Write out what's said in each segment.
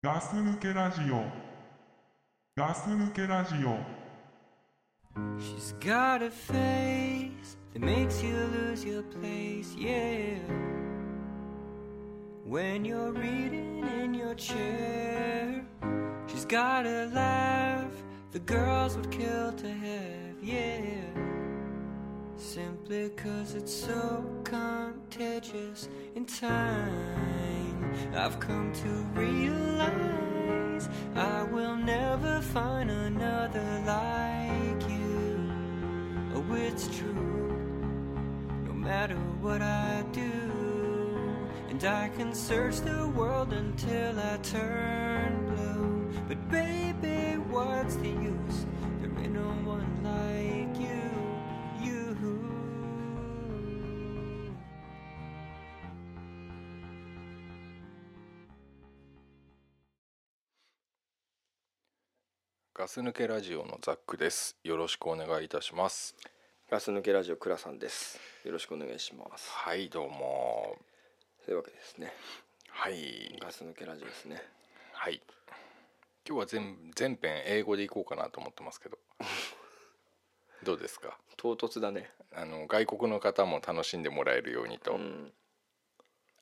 ガス抜けラジオガス抜けラジオ She's got a face that makes you lose your place, yeah. When you're reading in your chair, she's got a laugh the girls would kill to have, yeah. Simply cause it's so contagious in time. I've come to realize I will never find another like you. Oh, it's true. No matter what I do, and I can search the world until I turn blue. But baby, what's the use? ガス抜けラジオのザックです。よろしくお願いいたします。ガス抜けラジオ倉さんです。よろしくお願いします。はい、どうも。というわけですね。はい、ガス抜けラジオですね。はい。今日は全全編英語でいこうかなと思ってますけど。どうですか？唐突だね。あの外国の方も楽しんでもらえるようにと。うん。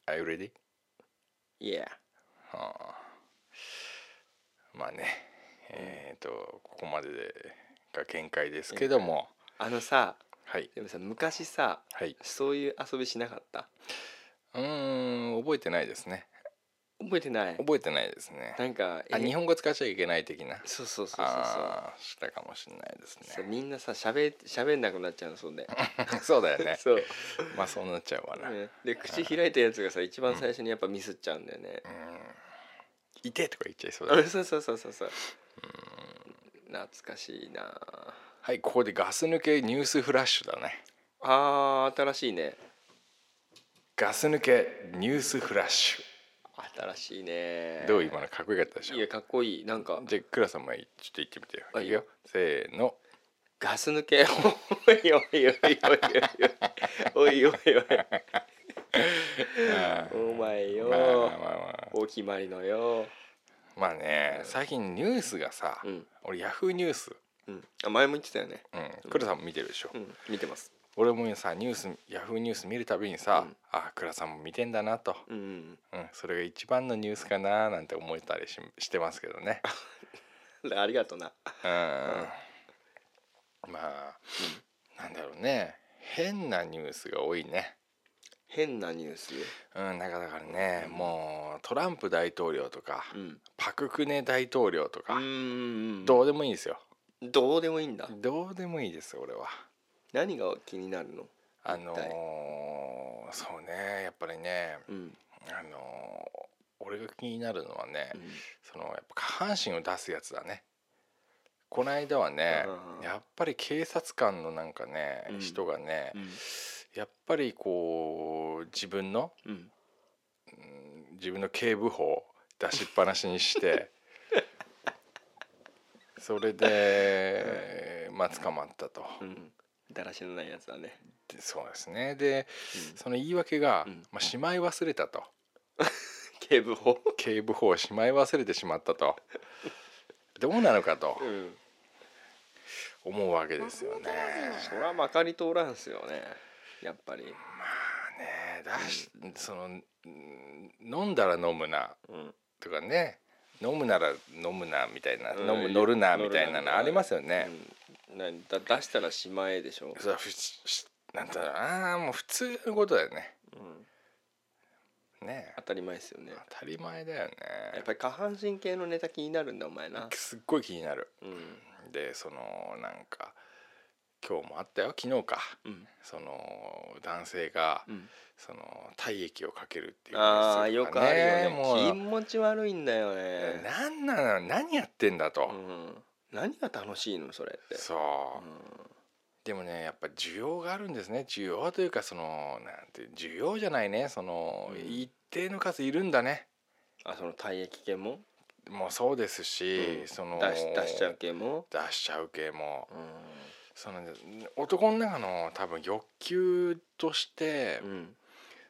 Are you ready? Yeah。まあね、えっ、とここまででが見解ですけども、あのさ、はいでもさ昔さ、はい。そういう遊びしなかった？うーん覚えてないですね。覚えてない？覚えてないですね。なんかあ日本語使っちゃいけない的な。そうそうそうそうそう。したかもしれないですさね。みんなさ喋喋んなくなっちゃうのそうで。そうだよね。そう。まあそうなっちゃうわな。ねで口開いたやつがさ一番最初にやっぱミスっちゃうんだよね。いてとか言っちゃいそうだあね。そうそうそうそうそう。懐かしいな。はい、ここでガス抜けニュースフラッシュだね。あー新しいね。ガス抜けニュースフラッシ新しいね。ュ。どう今のかっこよかったでしょ？い。やかっこいいなんかじゃあクラさんもちょっと言ってみてよ。あいくよ。せーの。ガス抜けおいおいおいおいおいおいおいおい あお前よ、まあまあまあまお決まりのよあ。まあね、最近ニュースがさ、うん。俺ヤフーニュース、うん。あ前も言ってたよね。うん、クラさんも見てるでしょ。うん。見てます。俺もさニュースヤフーニュース見るたびにさ、うん。あクラさんも見てんだなと、うん。うん、それが一番のニュースかななんて思えたりししてますけどね。ありがとうな。うん。まあ、なんだろうね。変なニュースが多いね。変なニュース？うん、だからだからね、もうトランプ大統領とか、うん。パククネ大統領とか、うんどうでもいいですよ。どうでもいいんだ？どうでもいいです俺は。何が気になるの？あのーそうねやっぱりね、うん。あのー俺が気になるのはね、うん。そのやっぱ下半身を出すやつだね。この間はね、うん。やっぱり警察官のなんかね、うん。人がね、うんやっぱりこう自分のうん。自分の警部補を出しっぱなしにして それで、まあ捕まったと、うん。だらしのないやつだね。でそうですね。で、うん。その言い訳が、うん。まあ、しまい忘れたと。警部補。警部補をしまい忘れてしまったと。どうなのかと。うん。思うわけですよね。そりゃまかり通らんすよねやっぱり。ねだしそのうん飲んだら飲むなうん。とかね。飲むなら飲むなみたいな、うん。飲む乗るなみたいなのありますよね。うん、なだ出したらしまえでしょ、そふしなんだろうなもう普通のことだよね。うん、ね。当たり前ですよね。当たり前だよやっね。ぱり下半身系のネタ気になるんだお前な。すっごい気になる。うん。でそのなんか今日もあったよ昨日か。うん。その男性が、うん。その体液をかけるっていうああよくあるよね。気持ち悪いんだよね。なんなの？何やってんだと、うん、何が楽しいの？それって。そう、うでもねやっぱ需要があるんですね。需要というかそのなんて需要じゃないね。その、うん。一定の数いるんだね。ん、あその体液系も、もうそうですし、うん。その出し出しちゃう系も、出しちゃう系も、うそのね男の中の多分欲求として、んうん、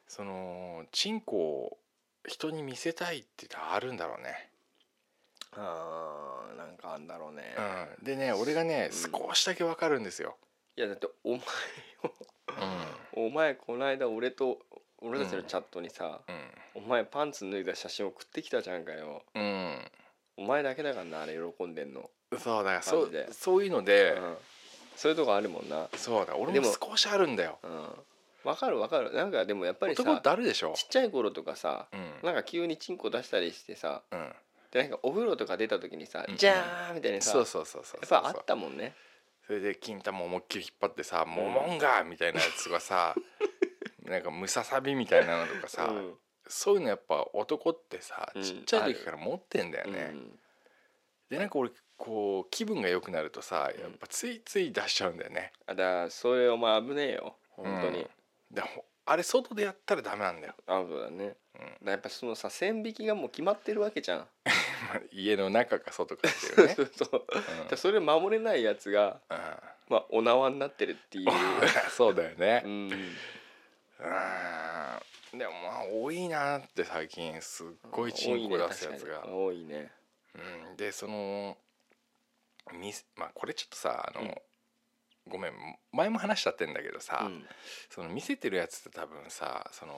そのチンコを人に見せたいってあるんだろうね。あーなんかあんだろうね、うん、でね俺がねうん。少しだけわかるんですよ、いやだってお前うん。お前この間俺と俺たちのチャットにさ、お前パンツ脱いだ写真送ってきたじゃんかよ。うん。お前だけだからなあれ喜んでんの、うん、そうだからそうそういうので、うん、そういうとこあるもんな。そうだ。俺もでも少しあるんだよ。うん。わかるわかる。なんかでもやっぱりさ男ってあるでしょ？ちっちゃい頃とかさうん。なんか急にチンコ出したりしてさうん。でなんかお風呂とか出た時にさうん「じゃーん!」みたいにさそうそうそうそうやっぱあったもんね。それで金玉思いっきり引っ張ってさ「モモンガ!」みたいなやつがさ なんかムササビみたいなのとかさ、うん。そういうのやっぱ男ってさうん。ちっちゃい時から持ってんだよね、うん。でなんか俺こう気分が良くなるとさうん。やっぱついつい出しちゃうんだよね、あだからそれお前危ねえよ。本当に、うんでほあれ外でやったらダメなんだよ、アウトだね。うん。やっぱそのさ線引きがもう決まってるわけじゃん、まあ家の中か外かっていうね。そうそうだう。ん。それ守れないやつがうん。まあお縄になってるっていう。そうだよね。うん。うん。でもまあ多いなって最近。すっごいチンコ出すやつが、多いね。うん、でそのみまあこれちょっとさあの、うん。ごめん前も話しちゃってんだけどさ、うん。その見せてるやつって多分さその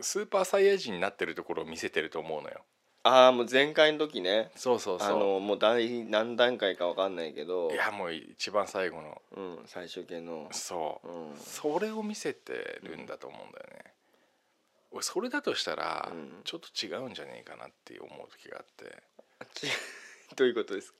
スーパーサイヤ人になってるところを見せてると思うのよ。ああもう前回の時ね。そうそうそあのもう第何段階かわかんないけど。ういやもう一番最後の。うん最終形の。そう、うん。それを見せてるんだと思うんだよね、俺それだとしたら、うん。ちょっと違うんじゃねえかなって思う時があってどういうことですか？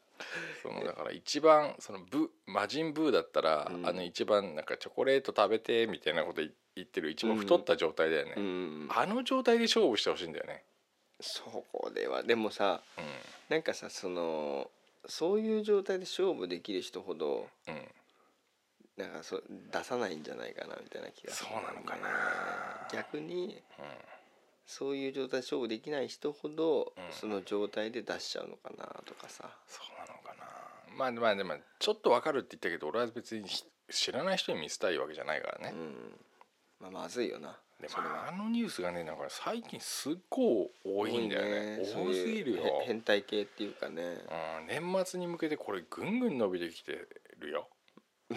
そのだから一番そのブ魔人ブーだったら、うん。あの一番なんかチョコレート食べてみたいなこと言言ってる一番太った状態だよね、うんあの状態で勝負してほしいんだよね。そこでは。でもさなんかさそのそういう状態で勝負できる人ほどうん。うんなんかそ出さないんじゃないかなみたいな気がするそうなのかな。逆にうんそういう状態で勝負できない人ほど、うん。その状態で出しちゃうのかなとかさ。そうなのかな。まあまあでもちょっとわかるって言ったけど俺は別にひ知らない人に見せたいわけじゃないからね、うん。まあまずいよな。でもあのニュースがねなんか最近すっごい多いんだよね。そう多すぎるよ。変態系っていうかね。うん、年末に向けてこれぐんぐん伸びてきてるよ。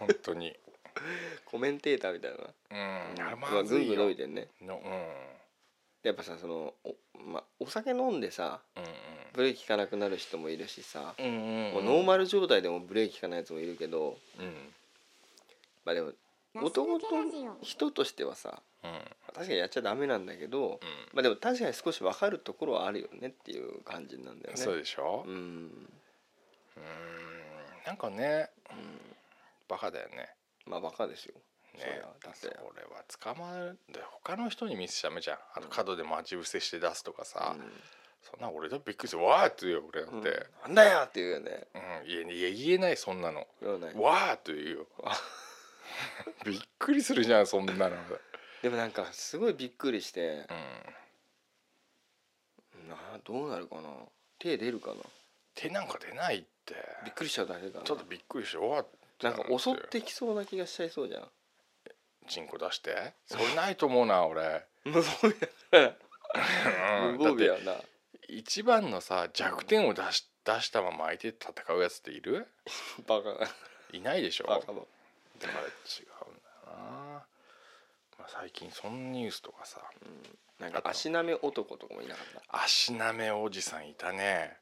本当に。コメンテーターみたいな。うん。あれままずいよ。ぐんぐん伸びてんね。のうんやっぱさそのお,、ま、お酒飲んでさうんブレーキ効かなくなる人もいるしさ、うんうんうん。もうノーマル状態でもブレーキ効かないやつもいるけどうん。まあでも男と人としてはさうん。確かにやっちゃダメなんだけど、うまあでも確かに少し分かるところはあるよねっていう感じなんだよね。んそうでしょ？うん、うん。なんかねバカだよね。まあバカですよ。ね。ゃだって。それは捕まる。で他の人に見せちゃダメじゃん。あと角で待ち伏せして出すとかさ、そんな俺だびっくりして「わー!」って言うよ俺だうん。って、なんだよっていうよね。うん。言えいや言えないそんなの。言わない「わー!」って言うよ。びっくりするじゃんそんなの。うんでもなんかすごいびっくりして、などうなるかな。手出るかな。手なんか出ないって。びっくりしちゃうだけかな。ちょっとびっくりして「わー!」なんか襲ってきそうな気がしちゃいそうじゃん。チンコ出して。それないと思うな俺、無防備やうん。無防備だってやな。一番のさ弱点を出し出したまま相手と戦うやつっている？バカだ。いないでしょ。バカだ。だから違うんだよな、まあ、最近そんなニュースとかさ。なんか足なめ男とかもいなかった？足なめおじさんいたね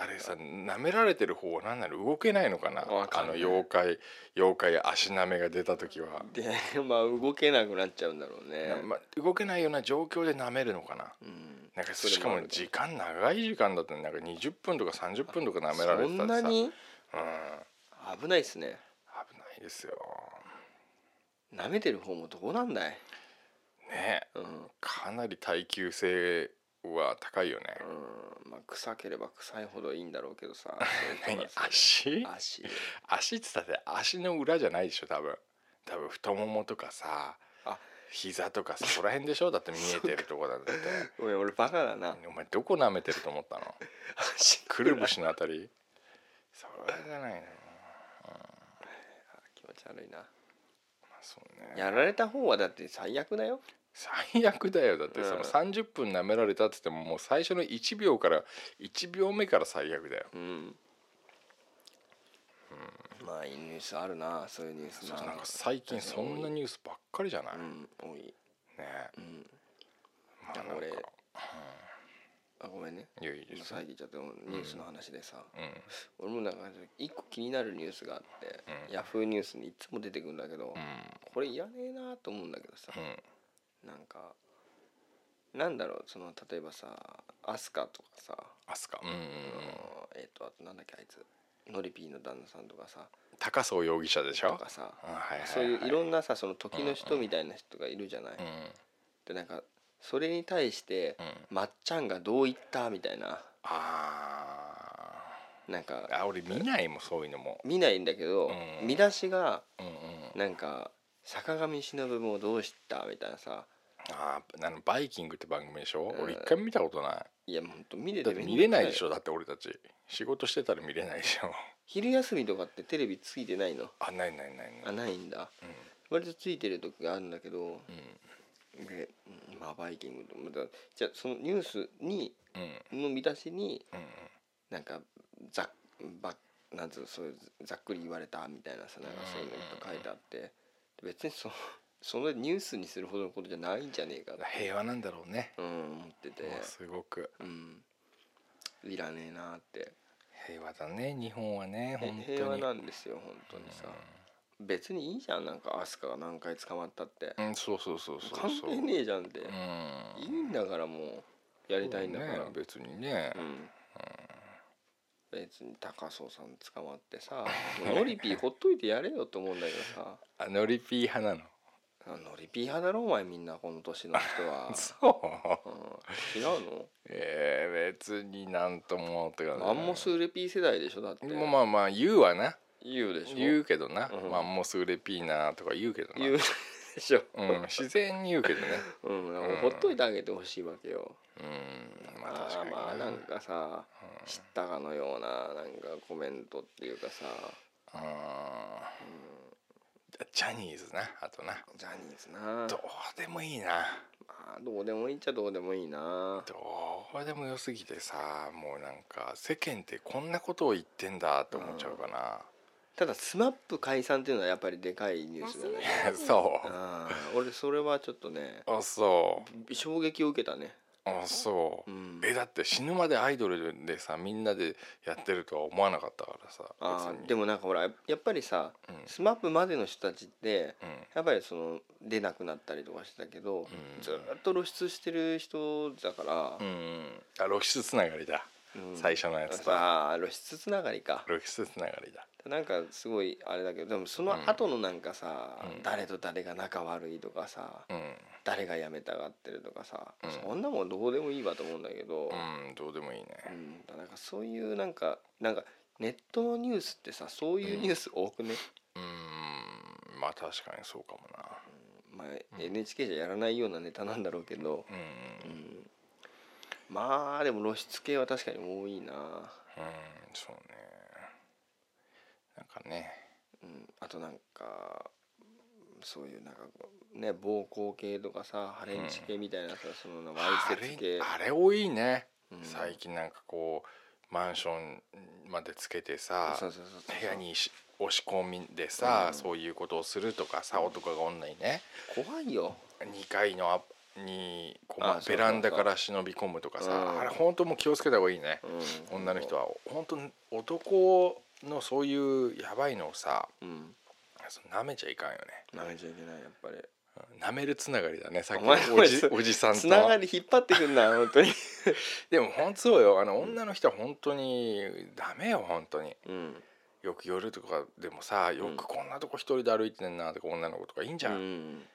あれさ舐められてる方は何なの動けないのかな？あの妖怪妖怪足なめが出た時は、でまあ動けなくなっちゃうんだろうね。まあ、動けないような状況で舐めるのかな？うん。なんかしかも時間長い時間だってなんか20分とか30分とか舐められてたそんりさなに？うん。危ないっすね。危ないですよ。舐めてる方もどうなんだい？ね。うん、かなり耐久性は高いよね、うん、まあ臭ければ臭いほどいいんだろうけどさ。何？足？足。足っつったって足の裏じゃないでしょ多分。多分太ももとかさあ。膝とかそこら辺でしょ？だって見えてるとこだって。ごめん俺バカだな。お前どこ舐めてると思ったの？足くるぶしのあたり？それじゃないの。気持ち悪いな。まあそうね。やられた方はだって最悪だよ最悪だよ。だってそのうん。30分舐められたって言ってももう最初の1秒から1秒目から最悪だよ。うん、まあいいニュースあるなそういうニュースななんか最近そんなニュースばっかりじゃない、うん多い。ね。うん。まあなんか俺あごめんね。いやいいですよ。最近ちょっとニュースの話でさ、うん。俺もなんか一個気になるニュースがあって、うん。ヤフーニュースにいつも出てくるんだけど、うん。これいらねえなと思うんだけどさ、うんなんかなんだろうその例えばさアスカとかさ、アスカうんうんうん。えっ、とあとなんだっけあいつノリピーの旦那さんとかさ。高荘容疑者でしょ？とかさ。うんはいはいはい。そういういろんなさその時の人みたいな人がいるじゃない？うんでなんかそれに対して、うん。まっちゃんがどう言ったみたいな。あなんかーあ俺見ないもんそういうのも。見ないんだけど、うん。見出しがうんうん。なんか坂上忍もどうした？みたいなさ。あーあのバイキングって番組でしょ、うん。俺一回も見たことない。いやもうほんと見れてだって見れないでしょ？だって俺たち。仕事してたら見れないでしょ？昼休みとかってテレビついてないの？あないないないあない。ないんだ。うん。割とついてる時があるんだけど。うん。で、うんまあバイキングとまたじゃあそのニュースにうん。の見出しにうん。なんかざっばなんつうのそういうざっくり言われたみたいなさなんかそういうのいっぱい書いてあって別にそ そのニュースにするほどのことじゃないんじゃねえかって平和なんだろうね。うん思ってて。すごく。うん。いらねえなって。平和だね日本はねへ本当に。平和なんですよ本当にさ。別にいいじゃんなんか飛鳥が何回捕まったって。うんそうそうそうそう関係ねえじゃんって。うん。いいんだからもうやりたいんだから。ね別にね。うん別に高相さん捕まってさノリピーほっといてやれよと思うんだけどさ。あノリピー派なの？あノリピー派だろお前みんなこの年の人は、そう。うん、違うの？えー、別になんともってかねマンモスレピー世代でしょだって。もうまあまあ言うわな。言うでしょ。言うけどな、うん。マンモスレピーナーとか言うけどな。言うでしょ。うん、自然に言うけどね。うん、ほっといてあげてほしいわけよ。うんまあまあ確かにまあなんかさ知ったかのようななんかコメントっていうかさ。うん。ジャニーズなあとな。ジャニーズな。どうでもいいな。まあどうでもいいっちゃどうでもいいな。どうでもよすぎてさもうなんか世間ってこんなことを言ってんだって思っちゃうかな、ただスマップ解散っていうのはやっぱりでかいニュースだね。そうああ 俺それはちょっとねあそう。衝撃を受けたね。あそう、うん。えだって死ぬまでアイドルでさみんなでやってるとは思わなかったからさあでもなんかほらやっぱりさうん。スマップまでの人たちってうん。やっぱりその出なくなったりとかしてたけど、ん。ずっと露出してる人だからう、んあ露出つながりだ、うん。最初のやつださあ露出つながりか。露出つながりだなんかすごいあれだけどでもその後のなんかさ、うん。誰と誰が仲悪いとかさ、うん。誰が辞めたがってるとかさ、うん。そんなもんどうでもいいわと思うんだけど、うんどうでもいいね。うんなんかそういうなんかなんかネットのニュースってさそういうニュース多くね、うん。まあ確かにそうかもな。まあ、NHK じゃやらないようなネタなんだろうけど、うん。うん。まあでも露出系は確かに多いな、うんそうねなんかね。うん、あとなんかそういうなんかね暴行系とかさハレンチ系みたいなさ、そのわあいせつ系。れあれ多いね、うん。最近なんかこうマンションまでつけてさ部屋にし押し込みでさ、うん。そういうことをするとかさ男が女にね。怖いよ。2階のアにこう、ベランダから忍び込むとかさ、うん。あれ本当もう気をつけた方がいいね、うん。女の人は。本当男のそういうやばいのをさうん。なめちゃいかんよね。なめちゃいけないやっぱり。なめるつながりだねさっきのおじおじさんとつながり引っ張ってくんな本当に。でも本当そうよ。あの女の人は本当にダメよ本当に。うん。よく夜とかでもさよくこんなとこ一人で歩いてんなとか女の子とかいいんじゃん、うん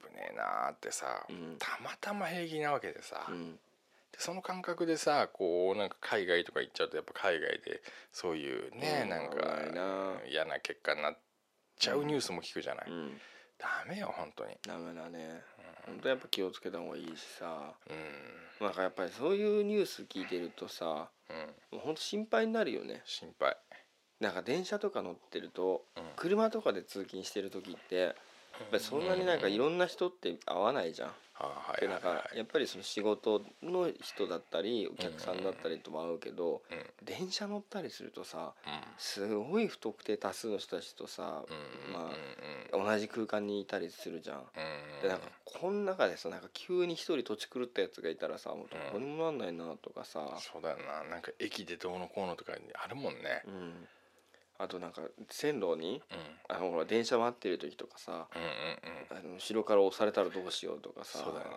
危ねえなーってさ、うん。たまたま平気なわけでさ、うん。でその感覚でさこうなんか海外とか行っちゃうとやっぱ海外でそういうね、うん。なんか嫌な結果になっちゃうニュースも聞くじゃない、うん。ダメよ本当に。ダメだね。本当やっぱ気をつけた方がいいしさ。うん。なんかやっぱりそういうニュース聞いてるとさうん。もう本当心配になるよね。心配。なんか電車とか乗ってると、うん。車とかで通勤してる時ってぱりそんなになんかいろんな人って会わないじゃん。あはいでなんかやっぱりその仕事の人だったりお客さんだったりとも会うけど、うん。電車乗ったりするとさうん。すごい不特定多数の人たちとさ、うんまうんあ同じ空間にいたりするじゃん。でなんかこの中でさなんか急に一人土地狂ったやつがいたらさもうどこにもなんないなとかさ、そうだよな。なんか駅でどうのこうのとかあるもんね。うん、あとなんか線路にうん。あのほら電車待ってる時とかさうんうんうん。あの後ろから押されたらどうしようとかさそうだよね。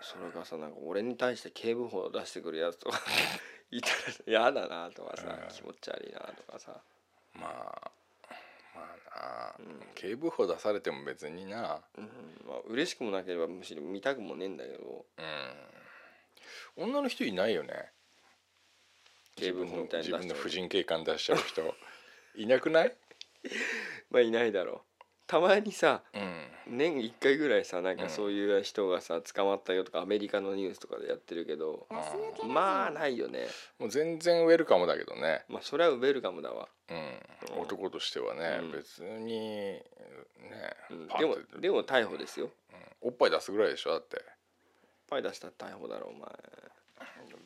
それがさなんか俺に対して警部補を出してくるやつとか いたら嫌だなとかさうん。気持ち悪いなとかさ。まあまあな、うん。警部補出されても別にな。うん。まあ嬉しくもなければむしろ見たくもねえんだけど。うん。女の人いないよね自分の出しちゃう婦人警官出しちゃう人。いなくない？まあいないだろう。たまにさうん。年1回ぐらいさなんうん。かそういう人がさ捕まったよとかアメリカのニュースとかでやってるけどまあないよね。もう全然ウェルカムだけどね。まあそれはウェルカムだわ、うん。うん男としてはね、うん。別にねうん。でもでも逮捕ですよ。うん。おっぱい出すぐらいでしょだって。パイ出したら逮捕だろお前、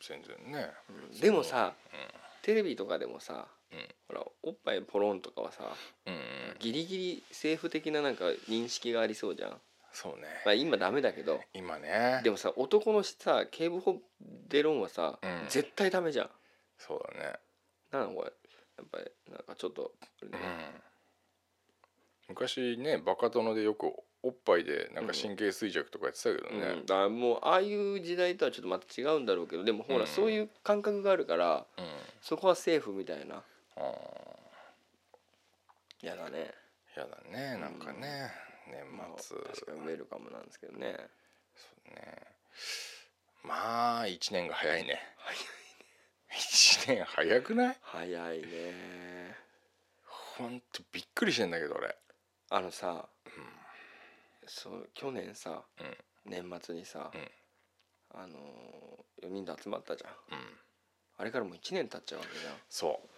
全然ね、うん。でもさテレビとかでもさうん。ほらおっぱいポロンとかはさギリギリ政府的ななんか認識がありそうじゃん。そうね、まあ今ダメだけど。今ね。でもさ男のさ警部補出ロンはさ、うん。絶対ダメじゃん。そうだね。なんだこれ。やっぱりなんかちょっと、うん。昔ねバカ殿でよくおっぱいでなんか神経衰弱とかやってたけどうん。ねだからもうああいう時代とはちょっとまた違うんだろうけどでもほら、うん。そういう感覚があるからうん、そこはセーフみたいな。あ。ーやだね。やだねなんかね、まあ年末確かにウェルカムなんですけどね。そうね。まあ一年が早いね。一年早くない？早いね。ほんとびっくりしてんだけど俺。あのさ、そう去年さ、年末にさ、うん。あのー、4人で集まったじゃん。うん。あれからもう1年経っちゃうわけじゃん。そう。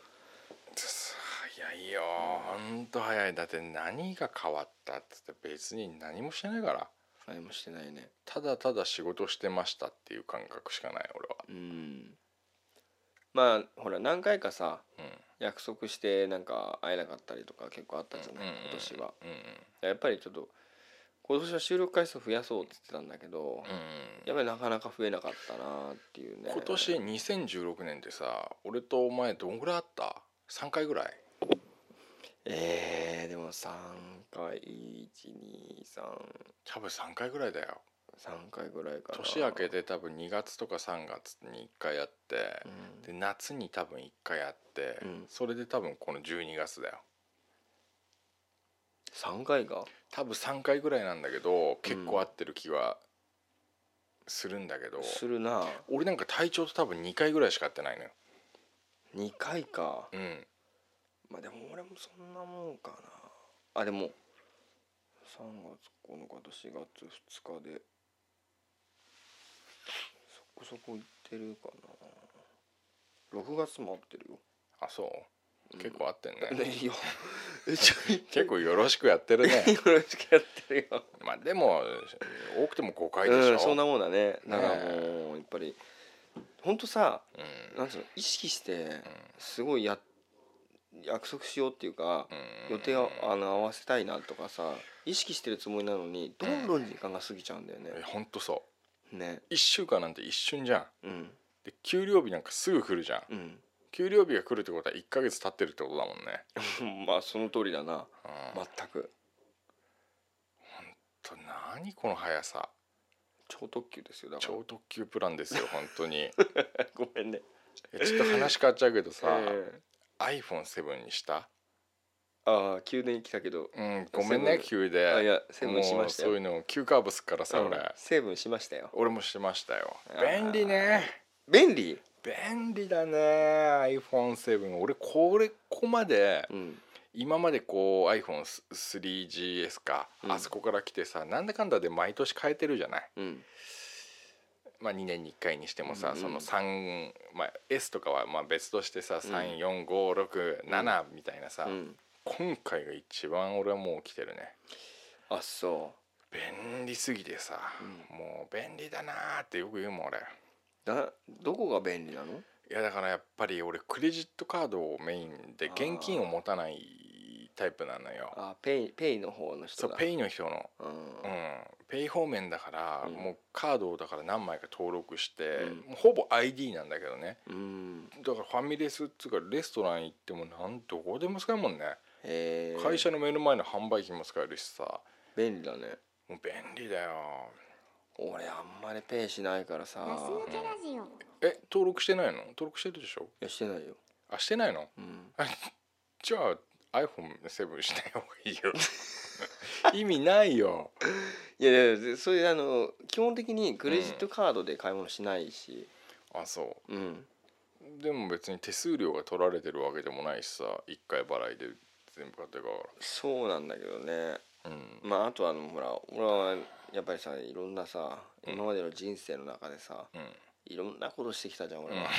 早いよ。ほんと早い。だって何が変わったっつって別に何もしてないから。何もしてないね。ただただ仕事してましたっていう感覚しかない俺は。うん。まあほら何回かさうん。約束してなんか会えなかったりとか結構あったじゃない、うん今年は。うん。やっぱりちょっと今年は収録回数増やそうって言ってたんだけど、やっぱりなかなか増えなかったなっていうね。今年2016年でさ俺とお前どんぐらいあった？3回ぐらい。えー、でも3回123多分3回ぐらいだよ。3回ぐらいかな。年明けて多分2月とか3月に1回やって、うん。で夏に多分1回やって、うん。それで多分この12月だよ。3回が？多分3回ぐらいなんだけど結構合ってる気はするんだけど、するな。俺なんか体調と多分2回ぐらいしか会ってないのよ。2回か。うん。まあでも俺もそんなもんかな。あでも3月9日と4月2日でそこそこ行ってるかな。6月も合ってるよ。あそう？結構合ってんね、結構よろしくやってるね。よろしくやってるよ。まあでも多くても5回でしょ、うんそんなもんだね。だからもうやっぱりほんとさうん。なんつうの意識してすごいや約束しようっていうかうん。予定をあの合わせたいなとかさ意識してるつもりなのにどんどん時間が過ぎちゃうんだよね。えほんとそう。ね。1週間なんて一瞬じゃん。うん。で給料日なんかすぐ来るじゃん。うん給料日が来るってことは1ヶ月経ってるってことだもんね。まあその通りだな。うん。全く。と何この速さ。超特急ですよだから。超特急プランですよ 本当に。ごめんね。えちょっと話変わっちゃうけどさ、え iPhone7 にした？ああ急に来たけど。うんごめんね急で。あいやセブンしましたそういうの急カーブすっからさ、うん俺。セブンしましたよ。俺もしてましたよ。便利ね。便利？便利だね iPhone7 俺これここまでうん。今までこう iPhone3GS か、うん。あそこから来てさなんだかんだで毎年変えてるじゃない？うん。まあ2年に1回にしてもさ、うん。その3、まあ、S とかはまあ別としてさ、うん。34567みたいなさ、うん。今回が一番俺はもう来てるね。あそ便利すぎてさ、もう便利だなーってよく言うもん俺。うだどこが便利なの？いやだからやっぱり俺クレジットカードをメインで現金を持たないタイプなのよ。あペイペイの方の人だ。そうペイの人の。うん。うん。ペイ方面だから、うん。もうカードをだから何枚か登録して、うん。もうほぼ ID なんだけどね。うん。だからファミレスっつうかレストラン行ってもなんどこでも使えるもんね、へえ会社の目の前の販売機も使えるしさ。便利だね。もう便利だよ俺あんまりペイしないからさ。ガス抜けラジオ。え登録してないの？登録してるでしょ？いやしてないよ。あしてないの？うん。じゃあ iPhone7 しない方がいいよ。意味ないよ。いやいやそういうあの基本的にクレジットカードで買い物しないし。あそう。ん。うでも別に手数料が取られてるわけでもないしさ一回払いで全部買ってるかそうなんだけどね。らうん。まああとはあのほら俺はやっぱりさいろんなさうん。今までの人生の中でさいろんなことしてきたじゃん俺は。や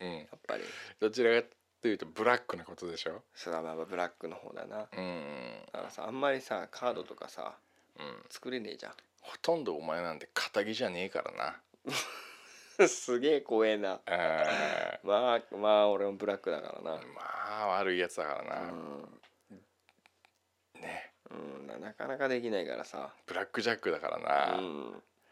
うん。うん。っぱり。どちらかというとブラックなことでしょ？それはまあブラックの方だな。うん。だからさあんまりさカードとかさうん。作れねえじゃほとんどお前なんて仇じゃねえからな。ん すげえ怖えな。あまあまあ俺もブラックだからな。ーまあ悪いやつだからな、うん。ねうん、ななかなかできないからさ。ブラックジャックだからな。う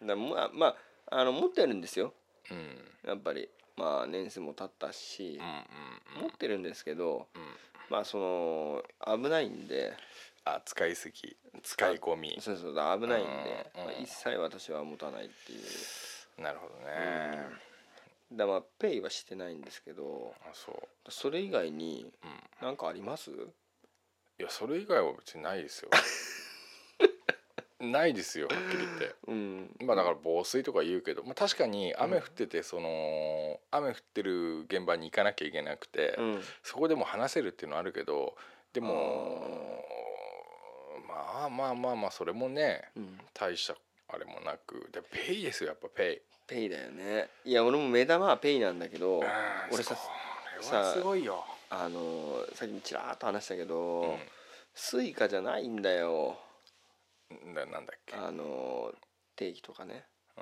ん。だまあまああの持ってるんですよ。うん。やっぱり。まあ年数も経ったし。うんうん持ってるんですけどうん。まあその危ないんで。あ使いすぎ。使い込み。そうそうだ危ないんで、うんまあ、一切私は持たないっていう。なるほどね、だまあペイはしてないんですけど。あそう。それ以外にうん。何かあります？いやそれ以外は別にないですよ。ないですよはっきり言って。うん。まあだから防水とか言うけど、まあ、確かに雨降っててその雨降ってる現場に行かなきゃいけなくて、うん。そこでも話せるっていうのはあるけどでもまあまあまあまあそれもねうん。大したあれもなくでペイですよやっぱペイ。ペイだよね。いや俺も目玉はペイなんだけどうん俺さこれはすごいよ、あのさっきちらっと話したけうど、スイカじゃないんだよ。ん、ななんだっけ？あの定期とかね。う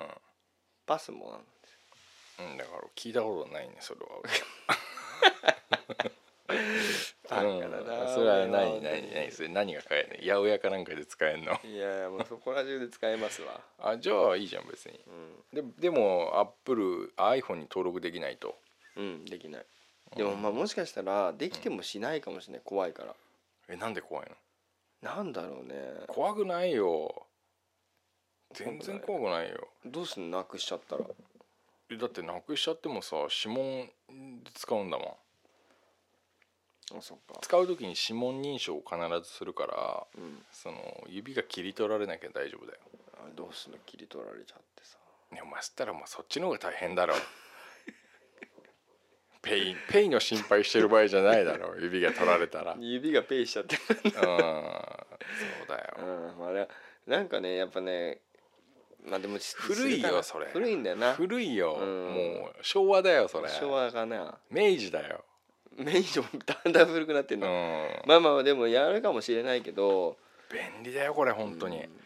バスもなんですん、うん、だから聞いたことないねそれはバカだなうん、それは俺何何何それ何が買えんの？八百屋かなんかで使えんの？いやいやもうそこら中で使えますわ。あじゃあいいじゃん別に。ででもアップル iPhone に登録できないと。うん、うん、できないでもまあもしかしたらできてもしないかもしれない。怖いから。えなんで怖いの？なんだろうね。怖くないよ。全然怖くないよ。どうすんの？なくしちゃったら。えだってなくしちゃってもさ指紋で使うんだもん。あそっか。使う時に指紋認証を必ずするからうん。その指が切り取られなきゃ大丈夫だよ。あどうすんの？切り取られちゃってさ。ねお前そしたらもうそっちの方が大変だろ ペイペイの心配してる場合じゃないだろ 指が取られたら。うん指がペイしちゃってそうだよ。うんまあねなんかねやっぱねまあでも古いよそれ。古いんだよな。古いよ。うん。もう昭和だよそれ。昭和かな。明治だよ。明治もだんだん古くなってんうん。の、まあまあでもやるかもしれないけど。便利だよこれ本当に。うん。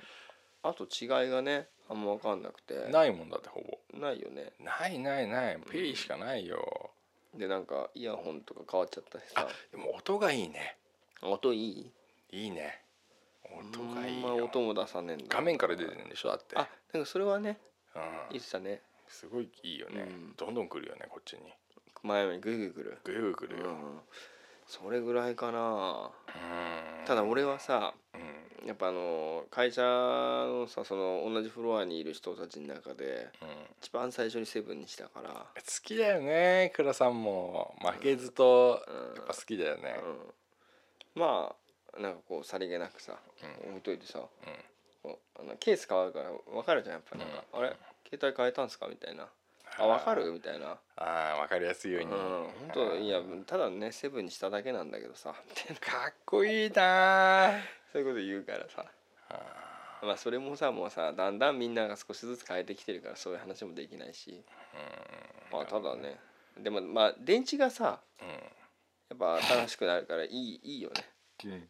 あと違いがねあんま分かんなくて。ないもんだってほぼ。ないよね。ないないない。ペイしかないよでなんかイヤホンとか変わっちゃったしさ。でも音がいいね。音いい？いいね。音がいいあんまよ音も出さねえんだ。画面から出てるんでしょだって。あなんかそれはねうん。言ってたね。すごいいいよね。うん。どんどん来るよねこっちに。前よりグイグイ来る。グイグイ来るよ。うんそれぐらいかな。うん。ただ俺はさうん。やっぱあの会社のさその同じフロアにいる人たちの中でうん。一番最初にセブンにしたから、好きだよね倉さんも。負けずとうんやっぱ好きだよね。うん、まあなんかこうさりげなくさ、うん。置いといてさ、あのケース変わるから分かるじゃんやっぱなんか、あれ携帯変えたんすか？みたいなあ分かる？みたいな。ああ分かりやすいよううん。に本当いやただねセブンにしただけなんだけどさ。みたいなかっこいいなそういうこと言うからさ。まあそれもさもうさだんだんみんなが少しずつ変えてきてるからそういう話もできないし。まあただね。でもまあ電池がさうん。やっぱ新しくなるからいいいいよね。うん。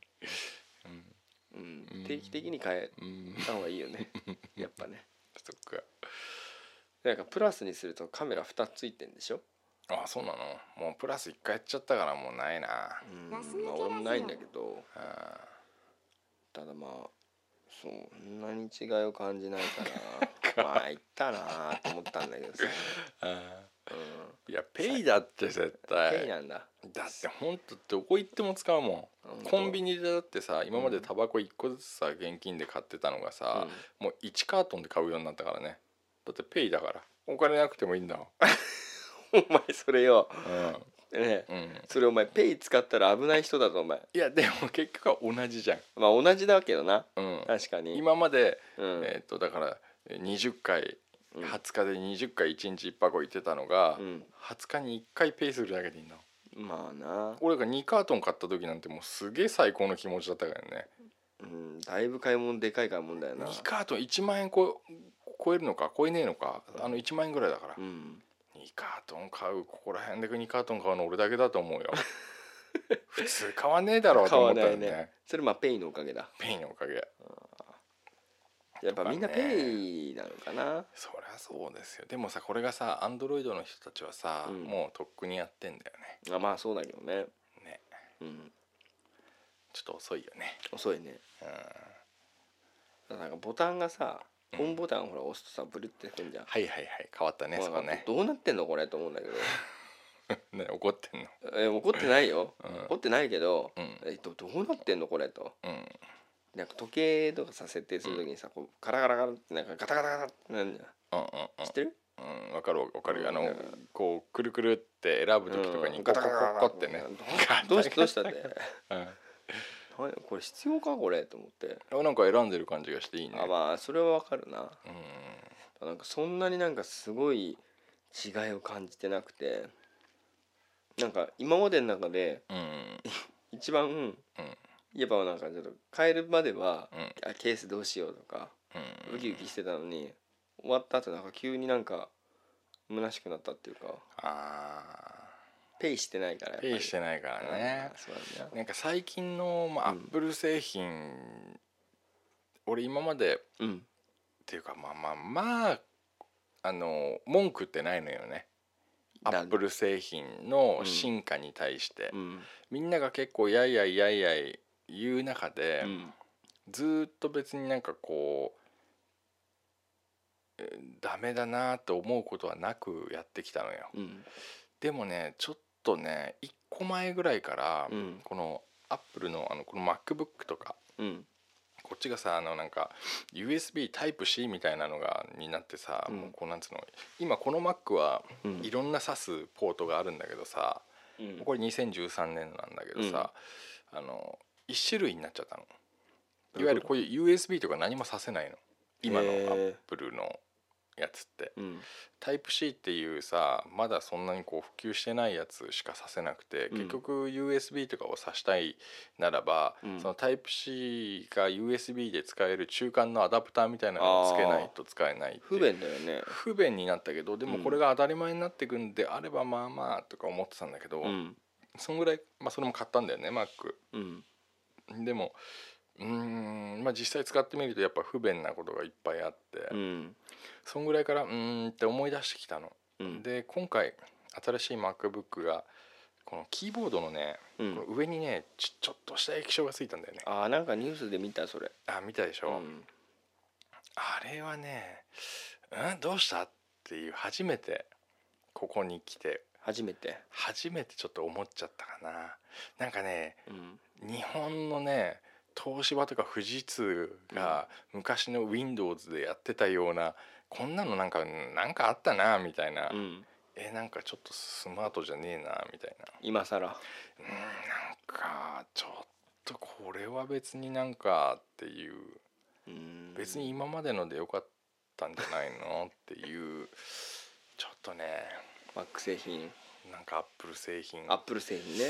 うん。うん定期的に変えうんた方がいいよね。やっぱね。そっかなんかプラスにするとカメラ2つついてんでしょ？あそうなの。もうプラス1回やっちゃったからもうないな。うんまあ俺もないんだけど。あただまあそんなに違いを感じないからまあいったなと思ったんだけどさ、あういやペイだって絶ん、対ペイなんだ。だってほんとどこ行っても使うもほん。コンビニでだってさ今までタバコ1個ずつさ現金で買ってたのがさ、もう1カートンで買うようになったからねだってペイだから。お金なくてもいいんだ。も んお前それよ。うねん、うん、それお前ペイ使ったら危ない人だぞお前。いやでも結局は同じじゃん、まあ同じだけどな。うん、確かに。今まで、うん、えっ、とだから20回うん。20日で20回1日1箱行ってたのが、うん。20日に1回ペイするだけでいいんだまあな。俺が2カートン買った時なんてもうすげえ最高の気持ちだったからね。うんだいぶ買い物でかい買い物だよな。2カートン1万円超え超えるのか超えねえのかあの1万円ぐらいだから、うん。2カートン買うここら辺で2カートン買うの俺だけだと思うよ。普通買わねえだろ うと思ったよね。ないねそれまあペイのおかげだ。ペイのおかげ。やっぱみんなペイなのかな。そりゃそうですよ。でもさこれがさアンドロイドの人たちはさ、うん。もうとっくにやってんだよあまあそうだけどねね。ね。うん。ちょっと遅いよね。遅いね。うん。なんかボタンがさうん。ホームボタンほら押すとさブルってくんじゃんはいはいはい。変わったねそこね。どうなってんのこれと思うんだけど。ね怒ってんの？え怒ってないよ。うん。怒ってないけどうん。えっとどうなってんのこれと。うん。なんか時計とかさ設定するときにさこうカラカラカラってなんかガタガタガタってなんじゃん。うんうんうん。知ってる？うんわかるわかるあのうん。こうくるくるって選ぶ時とかにうん。ガタガタガタって。ねどうしどうしたって？うんはいこれ必要かこれと思って。あなんか選んでる感じがしていいね。あまあそれはわかるな。うん。なんかそんなになんかすごい違いを感じてなくて。なんか今までの中でうん。一番言えばなんかちょっと変えるまでは、うん。あケースどうしようとかうん。ウキウキしてたのに終わった後なんか急になんか虚しくなったっていうか。あペイしてないからペイしてないからね。うんなんか最近のまあアうん。ップル製品俺今までうん。っていうかまあまあまああの文句ってないのよね。アップル製品の進化に対して、うん。みんなが結構やいやいやいやい言う中で、うん。ずーっと別になんかこうえーダメだなと思うことはなくやってきたのよ。うん。でもねちょっとね1個前ぐらいから、うん。このアップルのあのこの MacBook とかうん。こっちがさあのなんか USB Type-C みたいなのがになってさ、うん。もうこうなんつうの今この Mac はうん。いろんな挿すポートがあるんだけどさ、うん。これ2013年なんだけどさ、あの1種類になっちゃったの。いわゆるこういう USB とか何もさせないの。今のへー。Apple のやつって。うん。タイプ C っていうさまだそんなにこう普及してないやつしかさせなくて、うん。結局 USB とかを挿したいならば、うん。そのタイプ C が USB で使える中間のアダプターみたいなのをつけないと使えない不便だよね。不便になったけどでもこれが当たり前になってくんであればまあまあとか思ってたんだけど、うん。そんぐらい、まあ、それも買ったんだよね Mac うん。でもうーんまあ実際使ってみるとやっぱ不便なことがいっぱいあって、うん。そんぐらいからうーんって思い出してきたの、うん。で今回新しい MacBook がこのキーボードのね、うん。この上にねちちょっとした液晶がついたんだよね。あーなんかニュースで見たそれ。あ見たでしょ、うん。あれはねうん？どうした？っていう初めてここに来て。初めて？初めてちょっと思っちゃったかな。なんかねうん。日本のね東芝とか富士通が昔の Windows でやってたようなこんなのなんかなんかあったなみたいな、うん。えなんかちょっとスマートじゃねえなみたいな。今更。うんなんかちょっとこれは別になんかっていう。うん。別に今までのでよかったんじゃないのっていう。ちょっとね。Mac 製品。なんかアップル製品。アップル製品ね。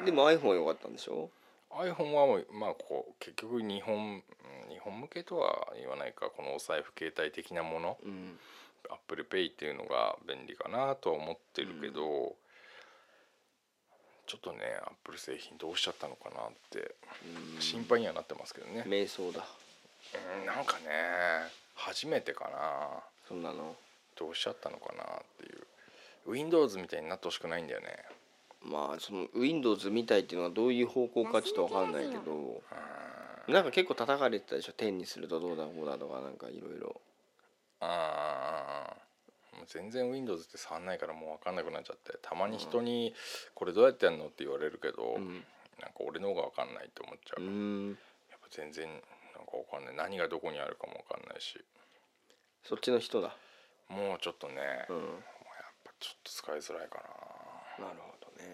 うん。でも iPhone 良かったんでしょ？iPhone はもうまあこう結局日本うん日本向けとは言わないかこのお財布携帯的なもの。うん、Apple Pay っていうのが便利かなとは思ってるけど、ちょっとねアップル製品どうしちゃったのかなってうん。心配にはなってますけどね、瞑想だ。うんなんかね初めてかな。そんなの。どうしちゃったのかなっていう。Windows みたいになってほしくないんだよねまあその Windows みたいっていうのはどういう方向かちょっと分かんないけどなんか結構叩かれてたでしょ？10にするとどうだこうだとかなんかいろいろ。あーもう全然 Windows って触んないからもう分かんなくなっちゃってたまに人に「これどうやってやるの?」って言われるけど、うん。なんか俺の方が分かんないって思っちゃう、うやっんぱ全然なんか分かんない。何がどこにあるかも分かんないし。そっちの人だ。もうちょっとね、うん。もうやっぱちょっと使いづらいかな。なるほどね。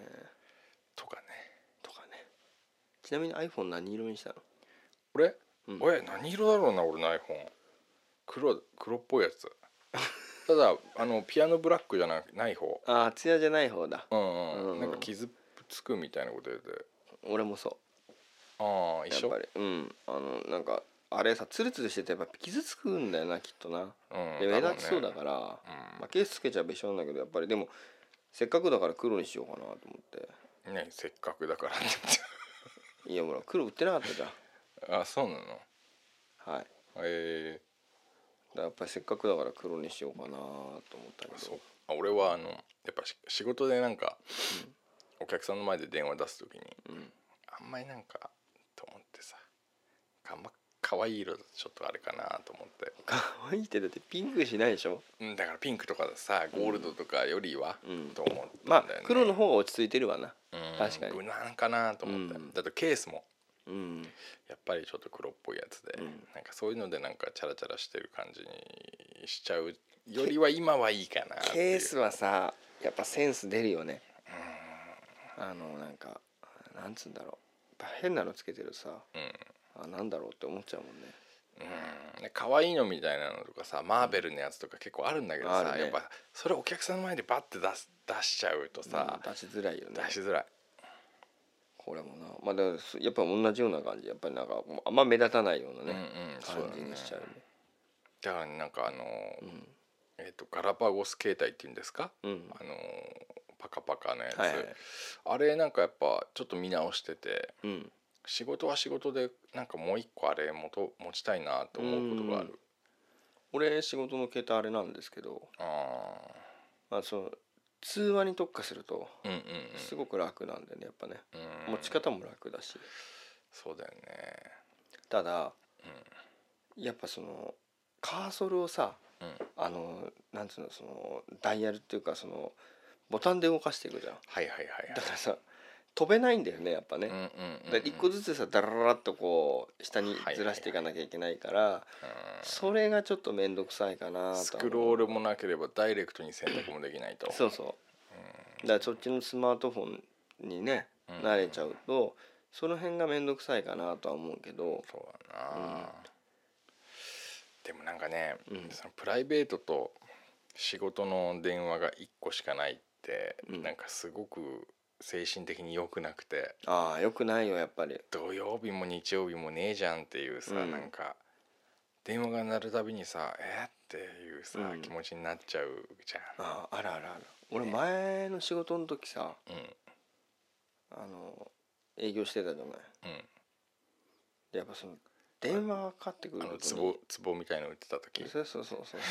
とかね。とかね。ちなみに iPhone 何色にしたの？俺、うん。俺何色だろうな俺の iPhone 黒黒っぽいやつ。ただあのピアノブラックじゃなない方。ああツヤじゃない方だ。うんうん、うんうん。なんか傷つくみたいなこと言って。俺もそああ一緒？うやっぱり。うん。あのなんかあれさツルツルしててやっぱ傷つくんだよなきっとな。うんで目立ちそうだろから、うん。まあ、ケースつけちゃべしょなんだけどやっぱり。でもせっかくだから黒にしようかなと思って。うねねせっかくだからって。いやほら黒売ってなかったじゃん。あそうなの？はい。え。だからやっぱりせっかくだから黒にしようかなと思ったけど。う。あ俺はあのやっぱし仕事でなんか、お客さんの前で電話出す時にうん。あんまりなんかと思ってさあんま可愛い色だとちょっとあれかなと思って。可愛いってだってピンクしないでしょ？うんだからピンクとかさゴールドとかよりは、うん。と思ったんまあ黒の方が落ち着いてるわな。うん確かに。無難かなと思って、うん。だってケースもうん。やっぱりちょっと黒っぽいやつで、うん。なんかそういうのでなんかチャラチャラしてる感じにしちゃうよりは今はいいかなケースはさやっぱセンス出るよね。あのなんかなんつうんだろう。変なのつけてるさうんあなんだろうって思っちゃうもんね。うん。ね可愛いのみたいなのとかさマーベルのやつとか結構あるんだけどさ、ね。やっぱそれお客さんの前でバッて出す出しちゃうとさ、うん出しづらいよね。出しづらい。これもな。まあだからそやっぱ同じような感じ。やっぱりなんかあんま目立たないようなうんね、うんそうだ感じねにしちゃう。ねだからなんかあのーうん。えっ、とガラパゴス携帯っていうんですか、うん。あのーパカパカのやつ、はいはい。あれなんかやっぱちょっと見直しててうん仕事は仕事でなんかもう一個あれ持と持ちたいなと思うことがある。俺仕事の携帯あれなんですけどあまあその通話に特化するとすごく楽なんだよねやっぱね。うん。持ち方も楽だし。そうだよね。ただやっぱそのカーソルをさうん。あのなんつうのそのダイヤルっていうかそのボタンで動かしていくじゃん。はいはいはいはい。だからさ飛べないんだよねやっぱね、うんうんうんうん。だから一個ずつさダラララっとこう下にずらしていかなきゃいけないから、それがちょっと面倒くさいかなスクロールもなければダイレクトに選択もできないと。そうそう。だからそっちのスマートフォンにねうん。慣れちゃうとその辺が面倒くさいかなとは思うけど。そうだな、でもなんかね、うん。そのプライベートと仕事の電話が1個しかないって、うん。なんかすごく精神的に良くなくて。ああよくないよやっぱり。土曜日も日曜日もねえじゃんっていうさ、うん。なんか電話が鳴るたびにさえっていうさ、うん。気持ちになっちゃうじゃん。あああるあるある。俺前の仕事の時さうん。あの営業してたじゃない。うん。でやっぱその電話がかかってくるあのことに壺壺みたいの売ってた時。そうそうそうそう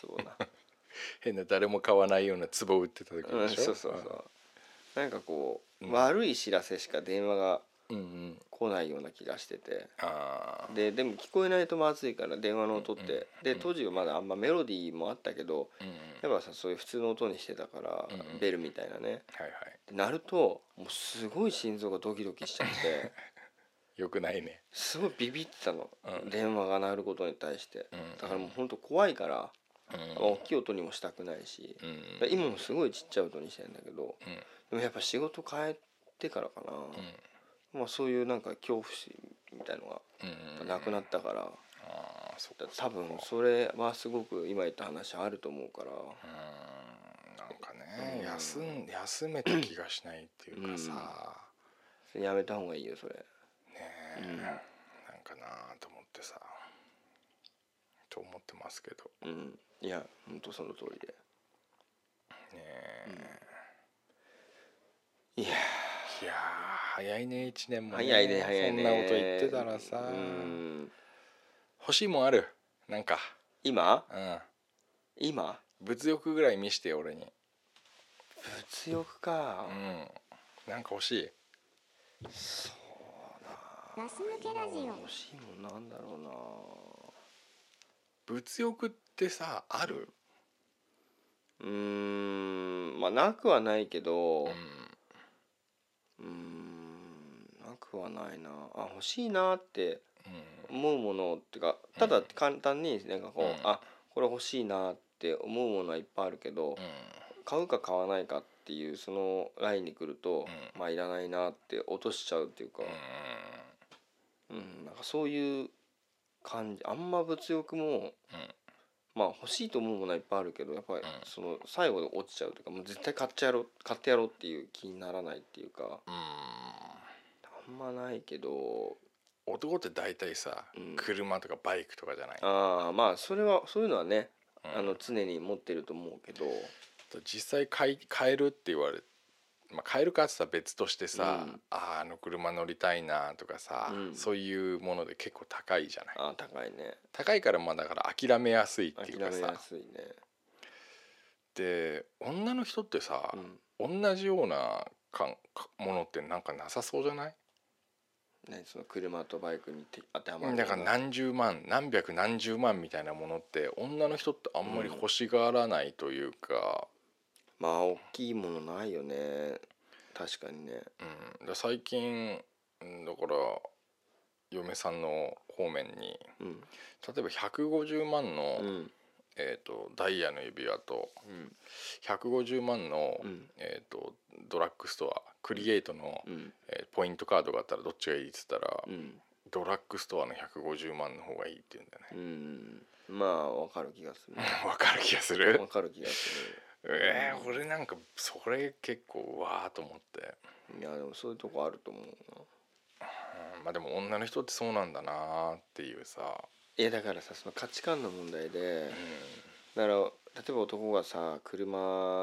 そうそう壺な。変な誰も買わないような壺売ってた時うんでしょ、そうそうそうなんかこう、うん。悪い知らせしか電話がうんうん。来ないような気がしてて。ああででも聞こえないとまずいから電話の音って、うんうんで当時はまだあんまメロディーもあったけどうんうん。やっぱさそういう普通の音にしてたから、うんうん。ベルみたいなね。はいはい。で鳴るともうすごい心臓がドキドキしちゃって。よくないね。すごいビビってたの、うん。電話が鳴ることに対して。うんだからもうほんと怖いから、うん大きい音にもしたくないし、うん今もすごいちっちゃい音にしてんだけどうんでもやっぱ仕事変えてからかな、うん。まあ、そういうなんか恐怖心みたいのがうんうんなくなったから、ああそ多分それはすごく今言った話あると思うから、うんなんかね、うん。休ん休めた気がしないっていうかさ、それやめた方がいいよそれ。ねえ、うん。なんかなと思ってさ。と思ってますけど。うん。いやほんとその通りで。ねえ、いやー。早いね1年も早いね早いね。そんなこと言ってたらさ。うん。欲しいもんある？なんか。今？うん。今？物欲ぐらい見してよ俺に。物欲か。うん。なんか欲しい？ガス抜けラジオ。欲しいもんなんだろうな。物欲ってさある？うーん。まあなくはないけどうんうーんなくはないな。あ欲しいなってうん。思うものっていうかただ簡単になんかこう、うん。あこれ欲しいなって思うものはいっぱいあるけど、買うか買わないかっていうそのラインに来ると、うん。まあいらないなって落としちゃうっていうか、うん。なんかそういう感じ。あんま物欲も、まあ欲しいと思うものはいっぱいあるけどやっぱりん。その最後で落ちちゃうというかもう絶対買っちゃやろう買ってやろうっていう気にならないっていうか。あんまないけど。男って大体さ、うん。車とかバイクとかじゃない？ああまあそれはそういうのはね、うん。あの常に持ってると思うけど。実際買い買えるって言われまあ、買えるかってさ別としてさ、うん。あーあの車乗りたいなとかさ、うん。そういうもので結構高いじゃない？ああ高いね。高いからまあだから諦めやすいって諦いうかさ。めやすいね。で女の人ってさう、ん。同じようなかんかものってなんかなさそうじゃない？ねその車とバイクにて当てはまるだから何十万何百何十万みたいなものって女の人ってあんまり欲しがらないというか、まあ大きいものないよね。確かにね。うん、で最近うんだから嫁さんの方面にうん。例えば150万の、うん。えー、とダイヤの指輪とうん。150万の、うん。えー、とドラッグストアクリエイトの、うん。えーポイントカードがあったらどっちがいいっつったら、うん。ドラッグストアの150万の方がいいって言うんだよね。うん。まあ わかる気がする。わかる気がする。わかる気がすえー、俺なんかそれ結構うわーと思って、るいやでもそういうとこあると思うな。うんまあでも女の人ってそうなんだなーっていうさ、いやだからさその価値観の問題でうん。だから例えば男がさ車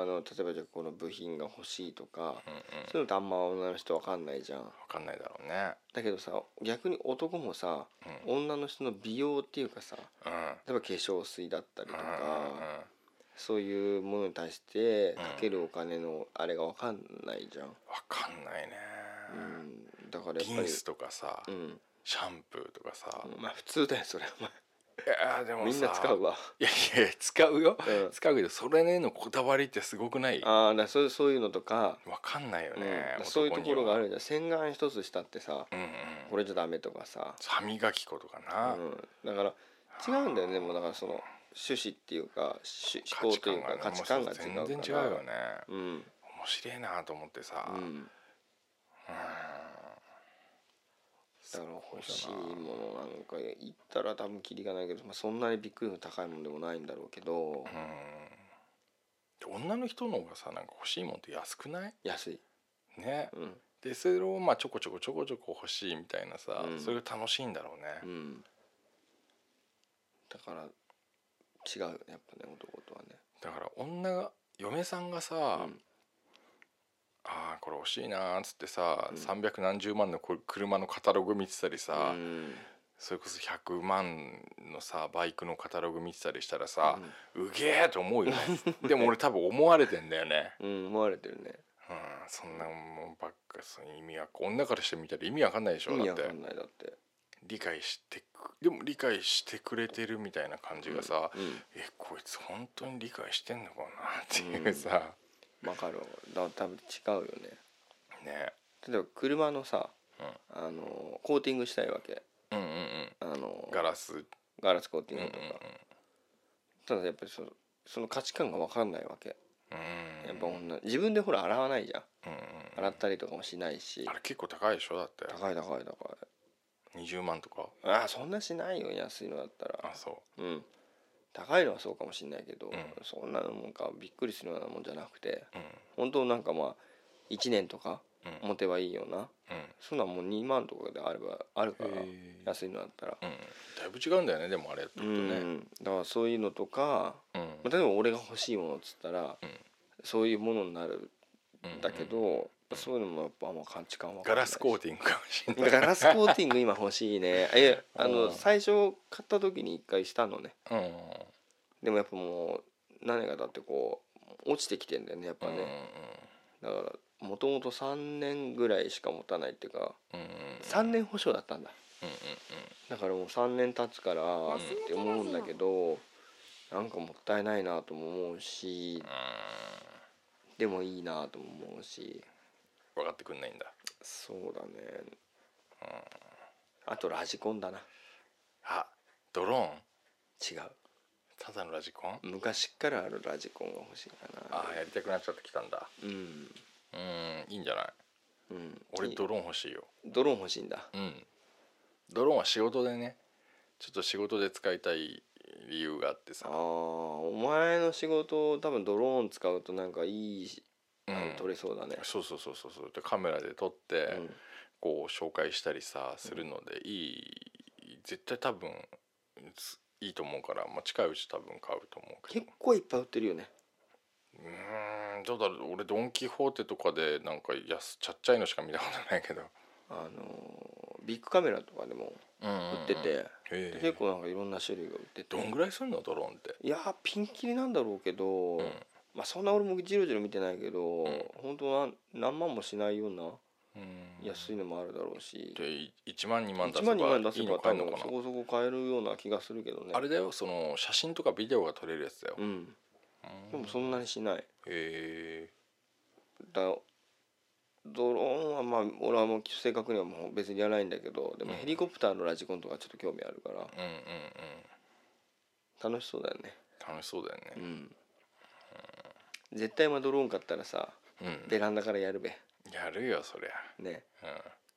の例えばじゃあこの部品が欲しいとかうんうん、そういうのってあんま女の人わかんないじゃん。分かんないだろうね。だけどさ逆に男もさうん。女の人の美容っていうかさうん。例えば化粧水だったりとかうんそういうものに対してん。かけるお金のあれがわかんないじゃん、分かんないね、うん、だからやっぱり。リンスとかさ、うん。シャンプーとかさ、まあ普通だよそれはおいやでもみんな使うわ、いやいや使うよ、うん。使うけどそれへのこだわりってすごくない？ああだそうそういうのとか、分かんないようん。ね、そういうところがあるるじゃん。洗顔一つしたってさうんうん。これじゃダメとかさ、歯磨き粉とかな、うん、だから違うんだよね。もうだからその趣旨っていうか趣思考というか価値観が違うから。全然違うよね。うん。面白いなと思ってさ、ううん。んだから欲しいものなんか言ったら多分キリがないけど、まあ、そんなにびっくりの高いものでもないんだろうけどうん。女の人の方がさなんか欲しいもんって安くない？安い、ね。うん。でそれをまあちょこちょこちょこちょこ欲しいみたいなさ、うん。それが楽しいんだろうね、うん、だから違うやっぱね男とはね。だから女が嫁さんがさ、うんああこれ欲しいなーっつってさ、うん。300何十万のこ車のカタログ見てたりさ、うん。それこそ100万のさバイクのカタログ見てたりしたらさ、うげえと思うよね。でも俺多分思われてんだよね、うん、思われてるね。うん、そんなもんばっかその意味は女からしてみたら意味わかんないでしょだって。意味わかんないだって理解してくでも理解してくれてるみたいな感じがさ、うんえこいつ本当に理解してんのかなっていうさ、わかるわ。だ多分違うよね。ね。例えば車のさ、あのコーティングしたいわけ。うんうんうん。あのガラス。ガラスコーティうんうんングとか、ただやっぱりそのその価値観が分かんないわけ。うん。やっぱ女自分でほら洗わないじゃんうんうん。洗ったりとかもしないし。あれ結構高いでしょ？だって。高い高い高い20万とか。ああそんなしないよ安いのだったら。あそう。うん。高いのはそうかもしれないけど、ん。そんなのもんかびっくりするようなもんじゃなくてうん。本当なんかまあ1年とかうん。持てばいいような。うん。そんなんもう2万とかであればあるから安いのだったら。うん。だいぶ違うんだよねでもあれってうことね。ん。だからそういうのとか、うん。まあ、例えば俺が欲しいものっつったら、うん。そういうものになるだけど、そういうのもやっぱあんま感知感はガラスコーテティングかもしれない。ガラスコーティング今欲しいね。えあの、うん。最初買った時に一回したのね。うん。でもやっぱもう何年か経ってこう落ちてきてんだよねやっぱうんね、だからもともと3年ぐらいしか持たないっていうかうんうん3年保証だったんだ。うんうんだからもう3年経つからって思うんだけどなんかもったいないなとも思うしでもいいなとも思うし分かってくんないんだ。そうだね。あとラジコンだな。あドローン？違う。ただのラジコン？昔からあるラジコンが欲しいかな。ああやりたくなっちゃってきたんだ。うん。うんいいんじゃない？うん。俺ドローン欲しいよ。ドローン欲しいんだ。うん。ドローンは仕事でねちょっと仕事で使いたい理由があってさ。あーお前の仕事多分ドローン使うとなんかいい撮れそうだね。そうそうそうそうそう。でカメラで撮って、うん。こう紹介したりさするのでいい絶対多分ついいと思うから、まあ、近いうち多分買うと思うけど。結構いっぱい売ってるよね。うーんどうだろう。俺ドン・キホーテとかでなんか安ちゃっちゃいのしか見たことないけど。あのービッグカメラとかでも売売ってて、へえ。結構なんかいろんな種類が売ってて。どんぐらいすんの？ドローンって。いやーピンキリなんだろうけど、んまあそんな俺もじろじろ見てないけど、ん。本当は何万もしないようなうん。安いのもあるだろうし、でい1万2万出1せば万2万出せいいの買えるのかな？分そこそこ買えるような気がするけどね。あれだよその写真とかビデオが撮れるやつだよ、うん。うん。でもそんなにしない。へえ。だドローンはまあ俺はもう正確にはもう別にやらないんだけどでもうん。ヘリコプターのラジコンとかちょっと興味あるから。うんうんうん。楽しそうだよね。楽しそうだよね。うん絶対今ドローン買ったらさうん。ベランダからやるべ。やるよそりゃ。ね。うん。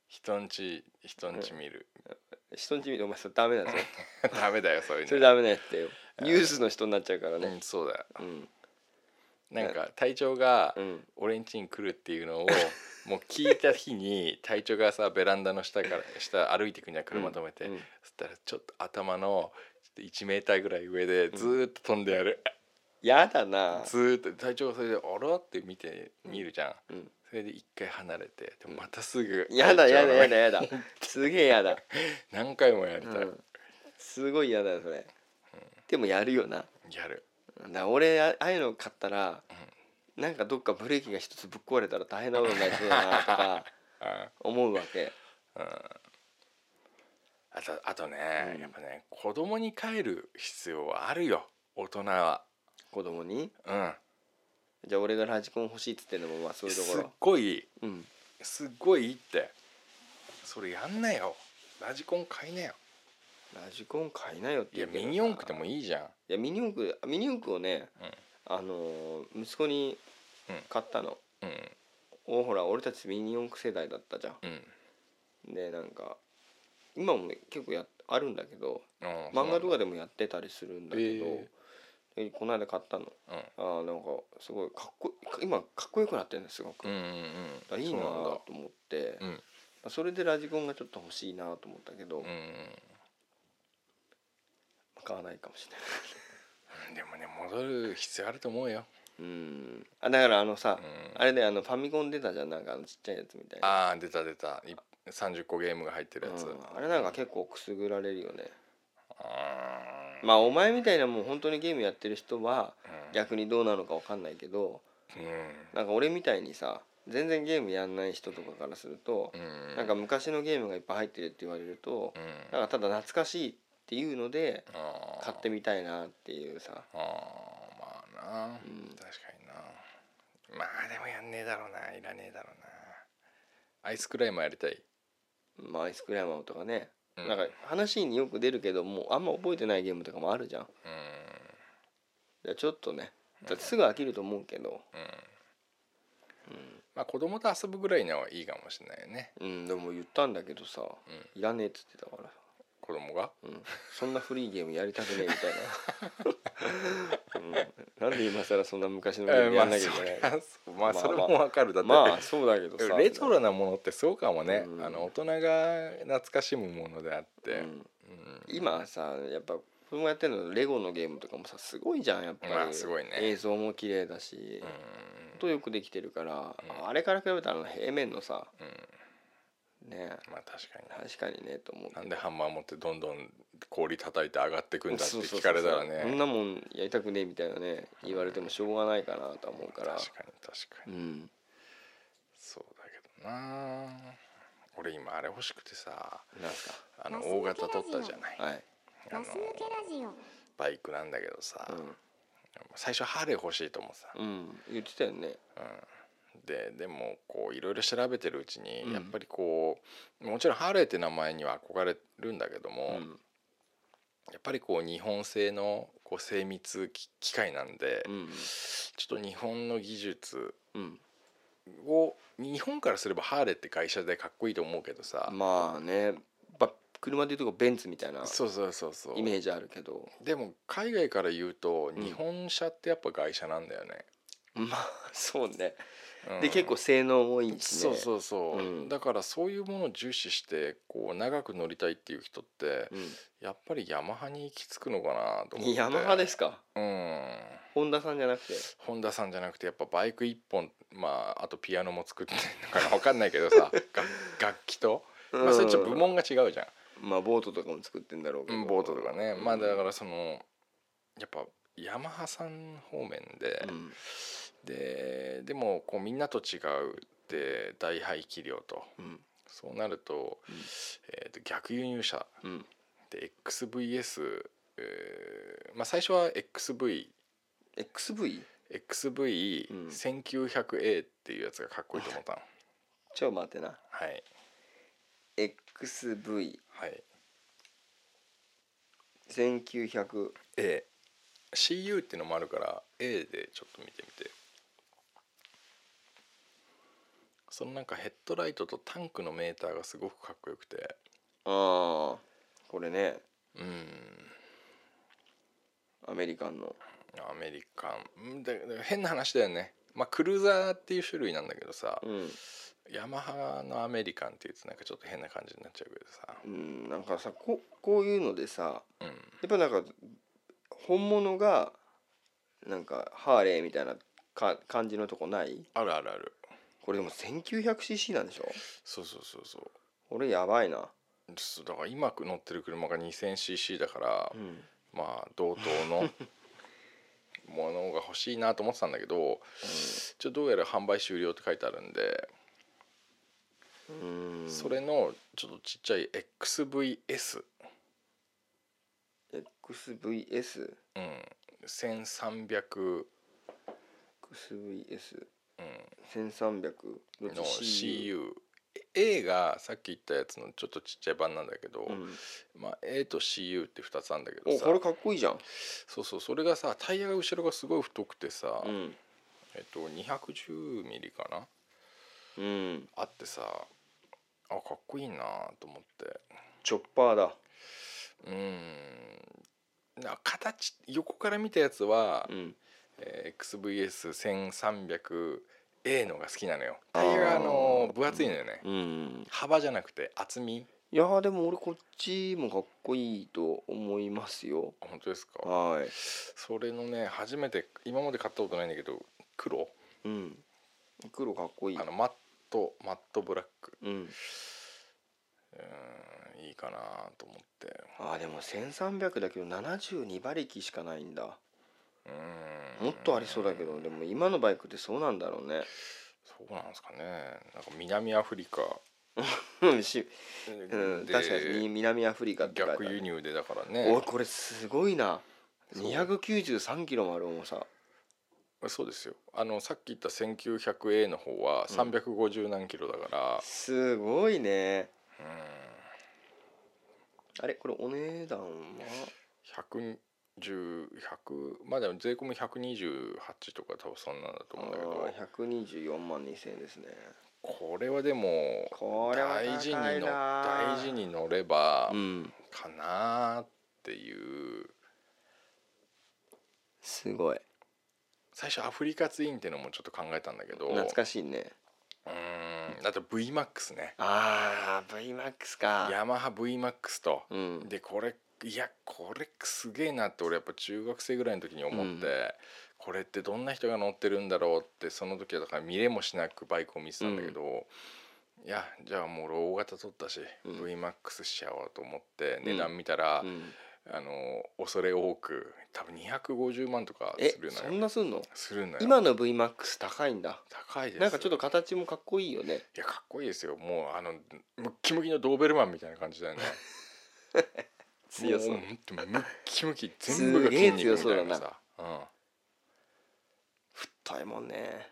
人んち人んち見る、人んち見てお前それダメだぞ。ダメだよそういうの。それダメなやつだよニュースの人になっちゃうからうんねそうだよ。うん。なんか隊長がうん。俺ん家に来るっていうのを もう聞いた日に隊長がさベランダの下から下歩いてくには車止めて、うん。そしたらちょっと頭のちょっと1メーターぐらい上でずーっと飛んでやる、やだな。ずーっと隊長がそれで「あら?」って見て見るじゃん、うん。それで一回離れてでもまたすぐやだやだやだややだ。すげえやだ。何回もやりたい、うん。すごい嫌だよそれ。でもやるよな。やる。俺あああいうの買ったらなんかどっかブレーキが一つぶっ壊れたら大変なことになりそうだなとかあ 思うわけ。あとあとね、うん。やっぱね子供に帰る必要はあるよ。大人は子供に。うん。じゃあ俺がラジコン欲しいっつってんのもまあそういうとこすっろごいうん。すっごいいいって。それやんなよ。ラジコン買いなよ。ラジコン買いなよっていや言うけどさ。ミニ四駆でもいいじゃん。いやミニ四駆ミニ四駆をね、あのー息子にうん。買ったの、うん。おほら俺たちミニ四駆世代だったじゃうん。んでなんか今もね結構やっあるんだけどうん漫画とかででもやってたりするんだけど、へでこの間買ったの。うん。あーなんかすごいかっこ今かっこよくなってるんですすごく、うんうんだうん。からいいなそうなんだ。と思って。うん。それでラジコンがちょっと欲しいなと思ったけど、うん買わないかもしれない。でもね戻る必要あると思うよ。うん。あだからあのさ、うん。あれであのファミコン出たじゃん。なんかあのちっちゃいやつみたいな。ああ出た出た。い30個ゲームが入ってるやつ、うん。あれなんか結構くすぐられるよね。あーまあお前みたいなもう本当にゲームやってる人はうん。逆にどうなのかわかんないけどうん。なんか俺みたいにさ全然ゲームやんない人とかからすると、うん。なんか昔のゲームがいっぱい入ってるって言われるとう、ん。なんかただ懐かしいっていうので買ってみたいなっていうさ。あーまあな、ん。確かにな。まあでもやんねえだろうな。いらねえだろうな。アイスクライムやりたい。まあアイスクライマーとかね、うん。なんか話によく出るけどもうあんま覚えてないゲームとかもあるじゃん。うん。じゃあちょっとね。だってすぐ飽きると思うけど。まあ子供と遊ぶぐらいのはいいかもしれないよね。うんでも言ったんだけどさ、いらねえっつってたから子供が？うん、そんな古いゲームやりたくねえみたいな、うん、なんで今更そんな昔のゲームやんなきゃいけない？まあそれもわかる。だって、まあそうだけどさ。レトロなものってそうかもね、うん。あの大人が懐かしむものであって、うん。うん。今さやっぱ子供やってるのレゴのゲームとかもさすごいじゃんやっぱり、まあすごいね。映像も綺麗だし、うん。とよくできてるから、うん。あれから比べたら平面のさうんね。まあ確かに。確かにねと思う。なんでハンマー持ってどんどん氷叩いて上がってくんだって聞そうそうかれたらね。こんなもんやりたくねえみたいなね言われてもしょうがないかなとは思うから。確かに確かに。うん。そうだけどな。俺今あれ欲しくてさなんすか？あの大型取ったじゃない。はい。ラジオ。バイクなんだけどさ、う最初ハーレー欲しいと思ってうん、言ってたよね。うん、ででもこういろいろ調べてるうちに、うん。やっぱりこうもちろんハーレーって名前には憧れるんだけども、うん。やっぱりこう日本製のこう精密機機械なんで、うん。ちょっと日本の技術うん。を日本からすればハーレーって会社でかっこいいと思うけどさ、まあねば車でいうとこベンツみたいなそうそうそうそう。イメージあるけど。でも海外から言うとうん。日本車ってやっぱ外車なんだよね、まあそうねうん。で結構性能もいいしね。そうそうそう、うん。だからそういうものを重視してこう長く乗りたいっていう人ってやっぱりヤマハに行き着くのかなとうん、思って。ヤマハですか？うん。ホンダさんじゃなくて？ホンダさんじゃなくてやっぱバイク一本まああとピアノも作ってんのかな分かんないけどさ 楽楽器と、まあ、それちょっと部門が違うじゃん、まあボートとかも作ってんだろうけど、うんボートとかね、まあだからそのやっぱヤマハさん方面で、うんででもこうみんなと違うって大排気量と。うん。そうなると,、うん。えーと逆輸入車。うん。で XVS、えーまあ、最初は XV XV? XV1900A っていうやつがかっこいいと思ったの。ちょ待ってな。はい。XV1900 はい。A CU っていうのもあるから A でちょっと見てみてそのなんかヘッドライトとタンクのメーターがすごくかっこよくて。ああこれね。うん。アメリカンの。アメリカン。で変な話だよね。まあクルーザーっていう種類なんだけどさ、うん、ヤマハのアメリカンっていうとなんかちょっと変な感じになっちゃうけどさ。うん、なんかさここういうのでさうん。やっぱなんか本物がなんかハーレーみたいなか感じのとこない？あるあるあるこれでも 1900cc なんでしょ？そうそうそうそう。これやばいな。そうだから今乗ってる車が 2000cc だから、うん。まあ同等の ものが欲しいなと思ってたんだけど、ちょっとどうやら販売終了って書いてあるんで、うん。それのちょっとちっちゃい XVS、XVS うん、1300、XVS うん、1300どっちの CU A がさっき言ったやつのちょっとちっちゃい版なんだけど、うん、まあ、A と CU って2つあるんだけどさ。おこれかっこいいじゃん。そうそうそれがさタイヤが後ろがすごい太くてさ、うん。えっと210ミリかな？うん。あってさあかっこいいなと思って。チョッパーだ。うーん。な形横から見たやつは、うんえー XVS1300A のが好きなのよ。タイヤがあの分厚いのよね、うん。幅じゃなくて厚み。いやーでも俺こっちもかっこいいと思いますよ。あ本当ですか？はい。それのね初めて今まで買ったことないんだけど黒。うん。黒かっこいい。あのマットマットブラック。うん。うーんいいかなと思って。あーでも1300だけど72馬力しかないんだもっとありそうだけどでも今のバイクってそうなんだろうね。そうなんですかね。なんか南アフリカ。うんしうんで確かに南アフリカって逆輸入でだからおいねこれすごいな。そう。293キロもある重さ。そうですよ。あのさっき言った 1900A の方は350何キロだから、すごいね。うん、あれこれお値段は？110 100まあでも税込み128とか多分そんなんだと思うんだけど。あー124万2000円ですね。これはでも大事にのな。大事に乗ればうん。かなっていう。すごい。最初アフリカツインっていうのもちょっと考えたんだけど。懐かしいね。うーん。あと VMAX ね。ああ VMAX か。ヤマハ VMAX と。うん。でこれいやこれすげえなって俺やっぱ中学生ぐらいの時に思って、うん。これってどんな人が乗ってるんだろうってその時はだから見れもしなくバイクを見てたんだけど、いやじゃあもう俺大型取ったし、うん。VMAX しちゃおうと思ってん値段見たら、うん。あの恐れ多く多分250万とかえするのそんよなすんの？するのよ。今の VMAX 高いんだ。高いです。なんかちょっと形もかっこいいよね。いやかっこいいですよ。もうあのムッキムキのドーベルマンみたいな感じだよね 強そう。もほんとムッキムキ全部が筋肉みたいなすげえ強そうださうん、いや太いもんね。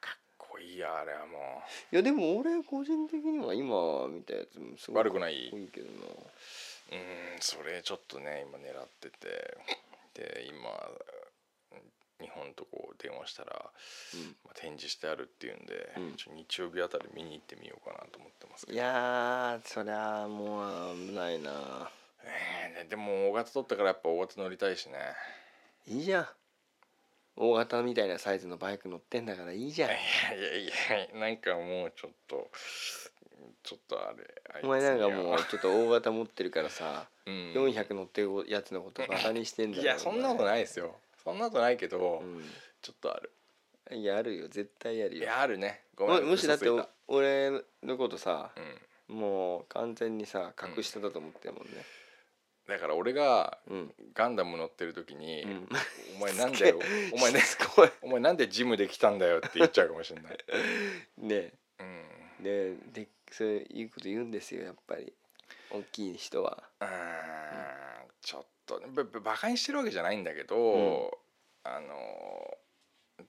かっこいいやあれはもいやでも俺個人的には今見たやつもすごい悪くない？いいけどな。ううんそれちょっとね今狙ってて。で今日本とこう電話したら、うん。まあ、展示してあるっていうんで、うん。ちょ日曜日あたり見に行ってみようかなと思ってますけいどやーそりゃもう危ないなえでも大型取ったからやっぱ大型乗りたいしね。いいじゃん。大型みたいなサイズのバイク乗ってんだからいいじゃん。いやいやいやなんかもうちょっとちょっとあれお前なんかもうちょっと大型持ってるからさ、うん。400乗ってるやつのことバカにしてんだよ。いやそんなことい、ないですよ。そんなことないけど、うちょっとある。ん、いやあるよ。絶対あるよ。いやあるね。ごめん。ももしだって俺のことさうん。もう完全にさ隠してたと思ってるもんねだから俺がうん。ガンダム乗ってる時に、うん。お前なんで お前ねすごい。お前なんでジムで来たんだよって言っちゃうかもしれない。ね。うん。ででそういうこと言うんですよやっぱり。大きい人は。うーん。ちょっとねばばバカにしてるわけじゃないんだけど、あの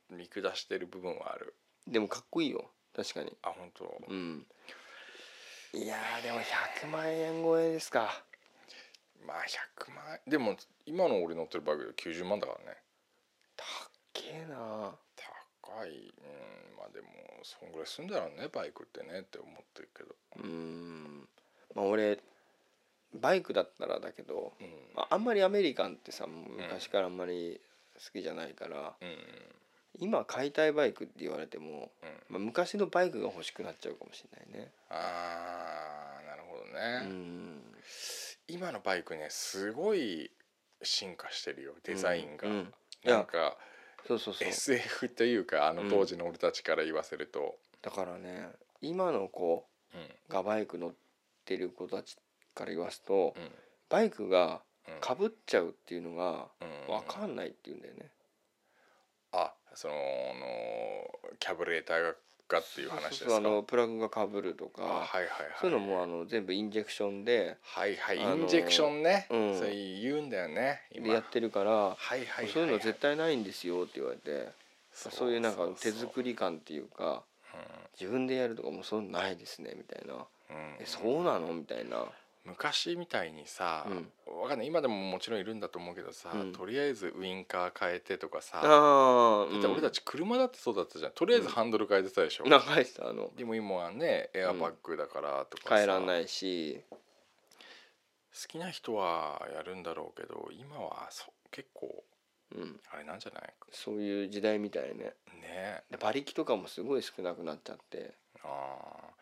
見下してる部分はある。でもかっこいいよ。確かに。あ本当。うん。いやーでも100万円超えですかまあ100万円でも今の俺乗ってるバイクで90万だからね。たっけえな高い。うんまあでもそんぐらいすんだろうねバイクってねって思ってるけど。うーんまあ俺バイクだったらだけど、うん。まあ、あんまりアメリカンってさ昔からあんまり好きじゃないから、うん今買いたいバイクって言われても、うん。まあ、昔のバイクが欲しくなっちゃうかもしれないねああなるほどうね。ん今のバイクねすごい進化してるよデザインが、うん。うんなんかそうそうそう。SF というかあの当時の俺たちから言わせると、だからね今の子うん。がバイク乗ってる子たちから言わすと、うん。バイクがうん。かぶっちゃうっていうのがうん。分かんないって言うんだよね。あそのキャブレーターががっていう話ですか？あのプラグがかぶるとあかはいはいはい。そういうのもあの全部インジェクションではいはい、インジェクションね、うん。それ言うんだよね今。でやってるからはいはいはい、そういうの絶対ないんですよって言われて。そそういうなんか手り、作り感っていうか自分でやるとかもうそういうのないですねみたいな。うんうん。えそうなの？みたいな昔みたいにさ、うん。わかんない。今でももちろんいるんだと思うけどさ、うん。とりあえずウインカー変えてとかさ、ああだって俺たち車だってそうだったじゃん。とりあえずハンドル変えてたでしょ、長いさあの。でも今はねエアバッグだからとかさ、変えらんないし。好きな人はやるんだろうけど今はそ結構うん。あれなんじゃない？そういう時代みたいね。ね。で馬力とかもすごい少なくなっちゃって。ああ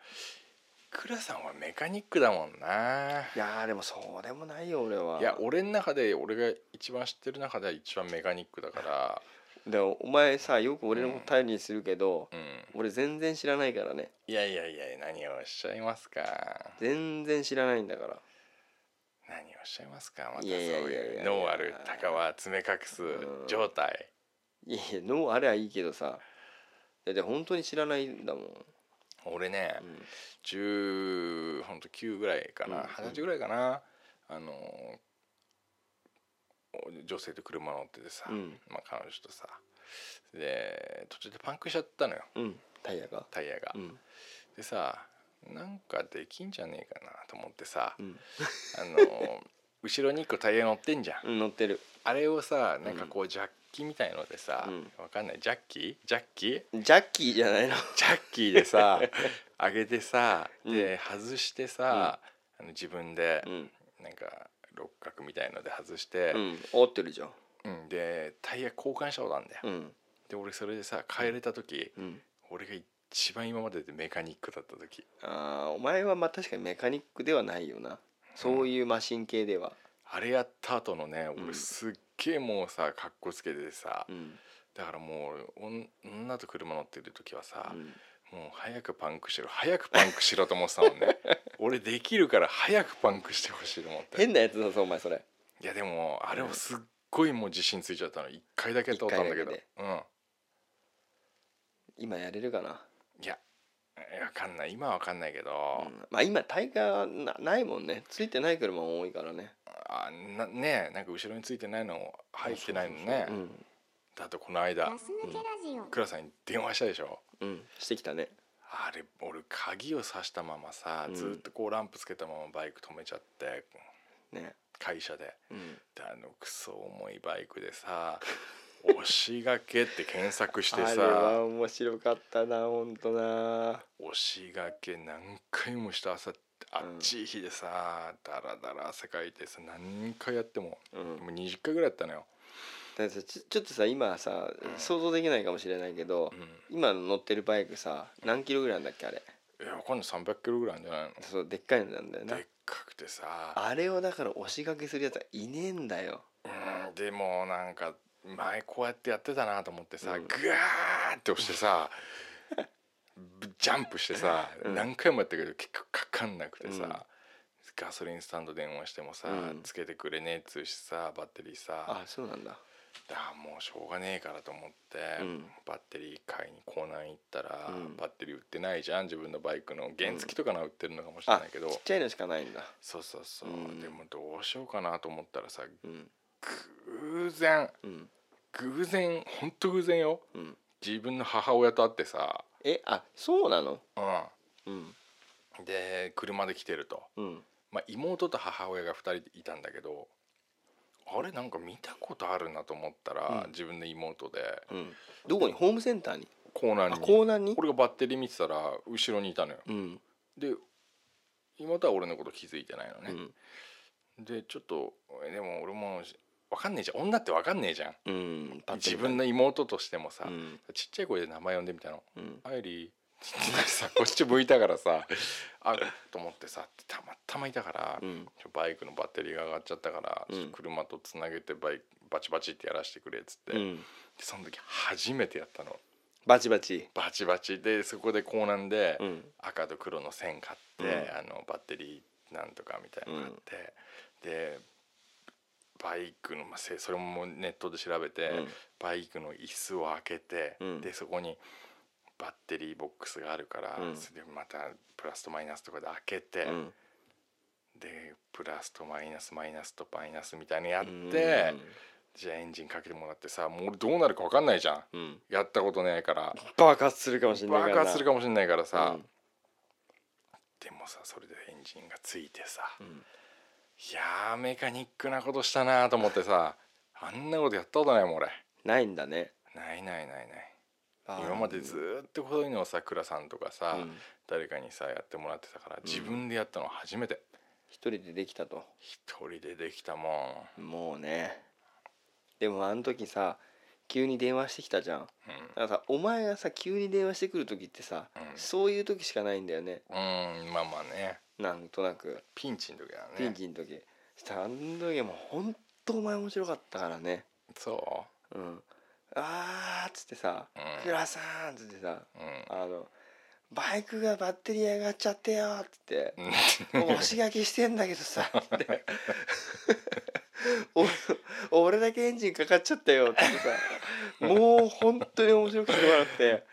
倉さんはメカニックだもんな。いやーでもそうでもないよ俺は。いや俺の中で俺が一番知ってる中では一番メカニックだから。でもお前さよく俺のこと頼りにするけど、うん。俺全然知らないからね。いやいやいや何をおっしゃいますか。全然知らないんだから。何をおっしゃいますか。またそういやいやいやいや。いう脳ある鷹は爪隠すうん。状態。いやいや脳あれはいいけどさ。だって本当に知らないんだもん、俺ねうん10ほんと9ぐらいかうんな二十歳ぐらいかなあの女性と車乗っててさ、うん。まあ、彼女とさで途中でパンクしちゃったのよ。うん。タイヤが？タイヤが。うん。でさなんかできんじゃねえかなと思ってさ、うん。あの 後ろに1個タイヤ乗ってんじゃん、うん乗ってる。あれをさなんかこうジャッキみたいのでさ、うん。わかんない？ジャッキ？ジャッキ？ジャッキーじゃないの？ジャッキーでさ 上げてさうん。で外してさ、あの自分でうん。なんか六角みたいので外してう、ん。合ってるじゃん。うん。でタイヤ交換したことあるんだよ、うん。で俺それでさ帰れた時、うん。俺が一番今まででメカニックだった時。あーお前はまあ確かにメカニックではないよな。そういうマシン系では。あれやった後のねうん俺すっげえもうさかっこつけてさ、うん。だからもう女と車乗ってる時はさ、うん。もう早くパンクしろ早くパンクしろと思ってたもんね。俺できるから早くパンクしてほしいと思って。変なやつだぞお前それ。いやでもあれをすっごいもう自信ついちゃったの。1回だけ通ったんだけど。うん。今やれるかな、いやわかんない。今はわかんないけど、うん。まあ今大会はなないもんね。ついてない車も多いからね。あなねえ。なんか後ろについてないの入ってないのね。うん。だってこの間。ガス抜けラジオ。倉さんに電話したでしょ。うん。してきたね。あれ俺鍵を挿したままさうん。ずっとこうランプつけたままバイク止めちゃって。ね。会社で。うん。であのクソ重いバイクでさ「押しがけ」って検索してあれはさ面白かったなほんとな。押しがけ何回もした朝あっちい日でさダラダラ汗かいてさ何回やってもうん。もう20回ぐらいやったのよ。だちょちょっとさ今さ想像できないかもしれないけど、うん。今乗ってるバイクさ何キロぐらいなんだっけあれ？いやわかんない。300キロぐらいじゃないの？そうでっかいのなんだよな。でっかくてさ。あれをだから押しがけするやつはいねえんだよ。うんでもなんか前こうやってやってたなと思ってさ、うん。グワーって押してさぶ ジャンプしてさ、うん。何回もやったけど結局かかんなくてさ、うん。ガソリンスタンド電話してもさ、うん。つけてくれねえっつうしさバッテリーさあそうなんだ。あもうしょうがねえからと思って、うん。バッテリー買いにコーナー行ったら、うん。バッテリー売ってないじゃん自分のバイクの。原付とかな売ってるのかもしれあないけど、ちっちゃいのしかないんだ。そうそうそう、うん。でもどうしようかなと思ったらさうん。偶然うん偶然ほんと偶然よ。うん。自分の母親と会ってさ、えあそうなの？ううん。ん、で車で来てると、うん。まあ、妹と母親が2人いたんだけどあれなんか見たことあるなと思ったら、うん。自分の妹で。うん。どこに？ホームセンターに？あコーナーに。コーナーに俺がバッテリー見てたら後ろにいたのよ。うん。で妹は俺のこと気づいてないのうね、ん。でちょっとえでも俺も分かんねえじゃん。女って分かんねえじゃん。うん自分の妹としてもさ、うん。ちっちゃい声で名前呼んでみたの。うん「アイリー」ってさこっち向いたからさあと思ってさたまたまいたから、うん。バイクのバッテリーが上がっちゃったから、車とつなげてバイクバチバチってやらせてくれっつって、でうん。その時初めてやったの。バチバチ。バチバチ。でそこでコーナーで、うん。赤と黒の線買って、うん。あのバッテリーなんとかみたいなの買って、でバイクの、まそれもネットで調べて、うん。バイクの椅子を開けて、うん。でそこにバッテリーボックスがあるから、うん。それでまたプラスとマイナスとかで開けて、うん。でプラスとマイナスマイナスとマイナスみたいにやって、うん。じゃあエンジンかけてもらってさもう俺どうなるか分かんないじゃん。うん。やったことないから。爆発するかもしれないから。爆発するかもしれないからさ、うん。でもさそれでエンジンがついてさ、うんいやーメカニックなことしたなと思ってさあんなことやったことないもん俺。ないんだね。ないないないない。今までずーっとこういうのをさ倉さんとかさ、うん。誰かにさやってもらってたから自分でやったの初めて、一人でできたと。一人でできたもん、もうね。でもあの時さ急に電話してきたじゃん。だからさお前がさ急に電話してくる時ってさ、うん。そういう時しかないんだよね。うん、うん、まあまあねなんとなく。ピンチの時だね。ピンチの時、そしたらあの時はもうほんとお前面白かったからね。そう。ん。あーっつってさ。うん「倉さん」っつってさ。ううん。あの「バイクがバッテリー上がっちゃってよ」っつって。うん。押し書きしてんだけどさって。お俺だけエンジンかかっちゃったよってさ。もう本当に面白くてもらって。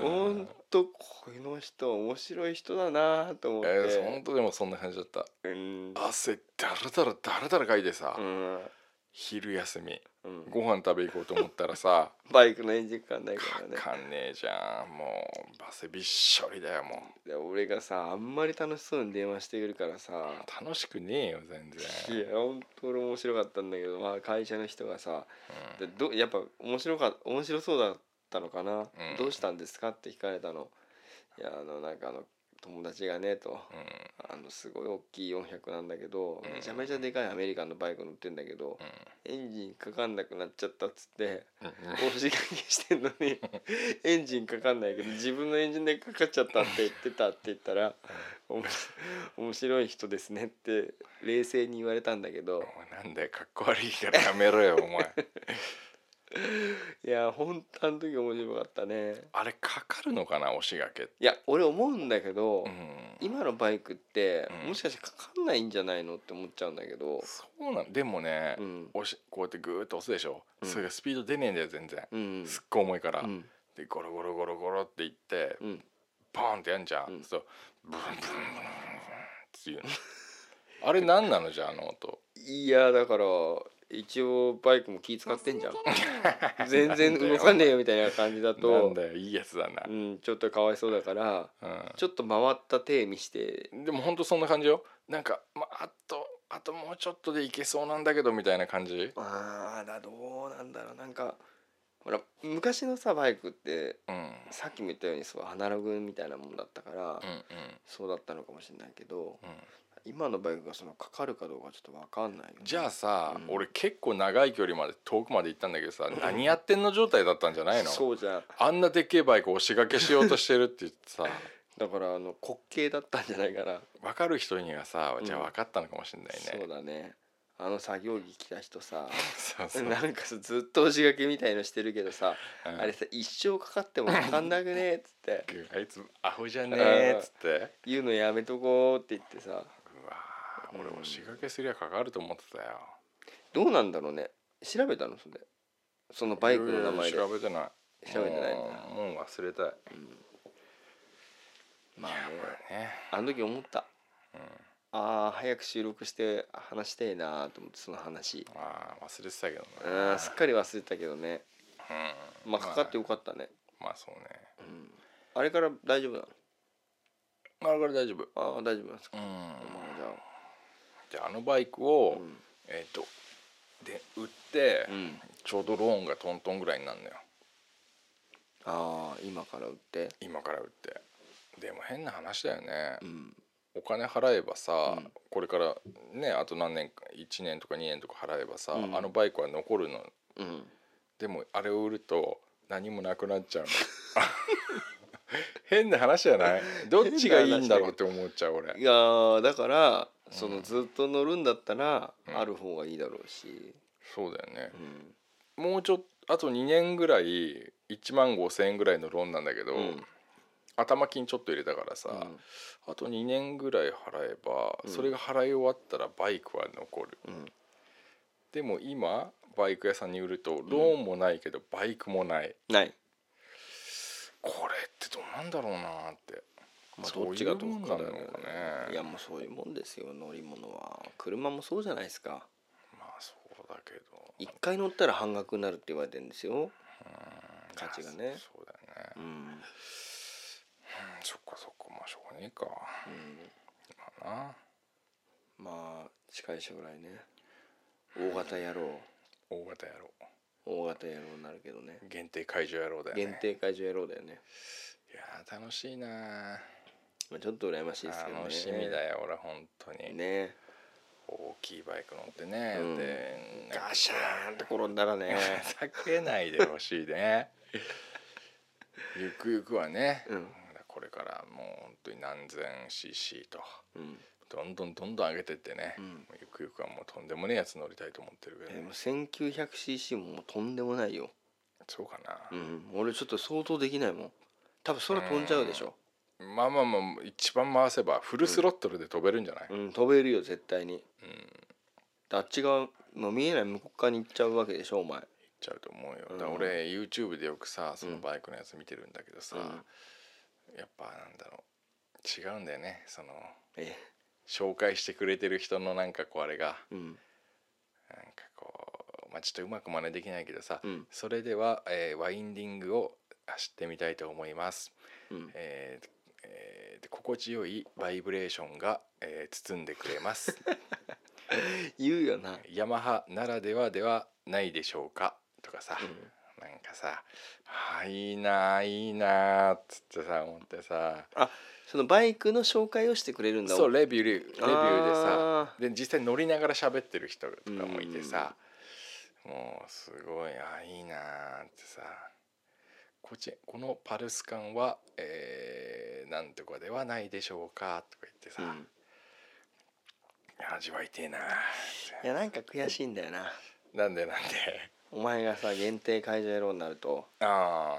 本当この人面白い人だなと思って、えー、本当でもそんな感じだった。うん。汗だらだらだらだらかいてさ、うん昼休み。うん。ご飯食べ行こうと思ったらさ。バイクのエンジンかかんないかからね。かんねえじゃん。もう汗びっしょりだよもで俺がさあんまり楽しそうに電話してくるからさ。う楽しくねえよ全然。いや本当俺面白かったんだけど、まあ、会社の人がさでどやっぱ面白か面白そうだったのかな、うん。どうしたんですか？って聞かれたの。いやあのなんかあの友達がねと。うん。あのすごい大きい400なんだけどうん。めちゃめちゃでかいアメリカンのバイク乗ってんだけどエンジンかかんなくなっちゃったっつってうん。押し書きしてんのに エンジンかかんないけど自分のエンジンでかかっちゃったって言ってたって言ったら「おもし面白い人ですね」って冷静に言われたんだけど。なんだよかっこ悪いからやめろよお前 いや本当あの時面白かったね。あれかかるのかな押しがけいや俺思うんだけど、うん。今のバイクって、うん。もしかしてかかんないんじゃないのって思っちゃうんだけど。そうなんでもね、うん。押しこうやってグーッと押すでしょ、うん。それがスピード出ねえんだよ全然、うんすっごい重いから、うん。でゴロゴロゴロゴロっていって、うん。ポーンってやんじゃん、うん。そう。ブンブンブンブンっていうの。あれ何なのじゃああの音。いやだから一応バイクも気使ってんじゃん。全然動かねえよみたいな感じだなんとだよいいやつだな。う、んちょっとかわいそうだからうん。ちょっと回った手見して。でもほんとそんな感じよ。なんか、まあ、あとあともうちょっとでいけそうなんだけどみたいな感じ？ああだどうなんだろう。なんかほら昔のさバイクってうん。うんさっきも言ったようにそうアナログみたいなもんだったから、うんそうだったのかもしれないけどうん今のバイクがそのかかるかどうかちょっと分かんないよね、じゃあさ、うん。俺結構長い距離まで遠くまで行ったんだけどさ、何やってんの状態だったんじゃないの？そうじゃん。あんなでっけえバイク押しがけしようとしてるって言ってさ。だからあの滑稽だったんじゃないかな、分かる人にはさじゃあうん分かったのかもしれないね、そうだね。あの作業着着た人さそうそう。なんかさずっと押しがけみたいのしてるけどさ、うん。あれさ一生かかっても分かんなくねっつって。あいつアホじゃねえっつって。言うのやめとこうって言ってさ俺押しがけすりゃかかると思ってたよ。どうなんだろうね。調べたのそれ。そのバイクの名前で。調べてない。調べてないもうもう忘れたい。まあね。ね。あの時思った、ああ早く収録して話してえなと思ってその話。ああ忘れてたけどね。うんすっかり忘れてたけどね。うん。まあかかってよかったね、まあそうね。うん、あれから大丈夫なあれから大丈夫。のああ大丈夫なんですか、うん。まあじゃあじゃああのバイクを、うん。えっ、とで売って、うん。ちょうどローンがトントンぐらいになるのよ。ああ今から売って？今から売って。でも変な話だよね、うん。お金払えばさ、うん。これからねあと何年か1年とか2年とか払えばさ、うん。あのバイクは残るの。うん。でもあれを売ると何もなくなっちゃうの。変な話じゃない？どっちがいいんだろうって思っちゃう俺。いやーだからそのずっと乗るんだったら、うん。ある方がいいだろうし、そうだよね。う、ん。もうちょっとあと2年ぐらい1万5,000円ぐらいのローンなんだけど、うん。頭金ちょっと入れたからさ、うん。あと2年ぐらい払えば、うん。それが払い終わったらバイクは残る。うん。でも今バイク屋さんに売るとローンもないけどバイクもない、ない、これってどうなんだろうなって、まあ、どっちがどうかだよね。いやもうそういうもんですよ乗り物は。車もそうじゃないですか。まあそうだけど。一回乗ったら半額になるって言われてるんですよ。うん。価値がね。そうだよね、ううんん、そっかそっか。まあしょうがねえか。まあな。まあ近い将来ね。大型野郎。大型野郎。大型野郎になるけどね。限定解除野郎だよね。限定解除野郎だよね、いやー楽しいなまあ、ちょっと羨ましいですけどね。楽しみだよ俺本当に、ね。大きいバイク乗ってね、うん。でガシャーンって転んだらね。避けないでほしいね。ゆくゆくはね、うん。これからもう本当に何千 cc とうん。どんどんどんどん上げてってね、うん。ゆくゆくはもうとんでもねえやつ乗りたいと思ってるけど、でも 1900cc ももうとんでもないよ。そうかな、うん。俺ちょっと相当できないもん。多分空飛んじゃうでしょまあまあまあ一番回せばフルスロットルで飛べるんじゃない、うん飛べるよ絶対に。あっち側もう見えない向こう側に行っちゃうわけでしょお前。行っちゃうと思うよ、うん。だ俺 YouTube でよくさそのバイクのやつ見てるんだけどさ、うん。やっぱなんだろう違うんだよね。そのえ。紹介してくれてる人のなんかこうあれが。うん。なんかこうまあちょっとうまく真似できないけどさ、うん。それでは、えーワインディングを走ってみたいと思います、うん。えーえーで心地よいバイブレーションが、えー包んでくれます。言うよな。ヤマハならではではないでしょうか。とかさ、なんかさ「あーいいなあいいなあ」っつってさ思ってさ。あそのバイクの紹介をしてくれるんだ。そうレビューレビューでさ。あで実際乗りながら喋ってる人とかもいてさ。もうすごいあいいなーってさこっちこのパルス感は、えー、なんとかではないでしょうかとか言ってさ、うん。味わいてえな。いやなんか悔しいんだよな。てなんでなんで？お前がさ限定会場野郎になると。あ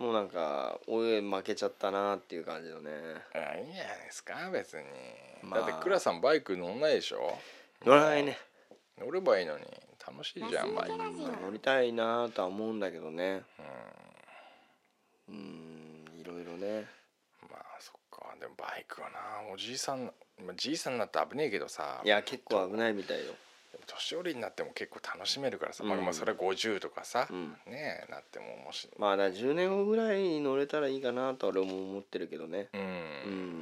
もうなんか俺負けちゃったなっていう感じのね。ああいいんじゃないですか別に、まあ。だって倉さんバイク乗んないでしょ？乗らないね。乗ればいいのに。楽しいじゃんバイク乗りたいなとは思うんだけどね。うんいろいろね。まあそっか。でもバイクはなおじいさんまあじいさんになって危ねえけどさ。いや結構危ないみたいよ。年寄りになっても結構楽しめるからさ、うん。まあまあそれは50とかさ、うん。ねえなってももしまあだから10年後ぐらいに乗れたらいいかなと俺も思ってるけどね。うん、う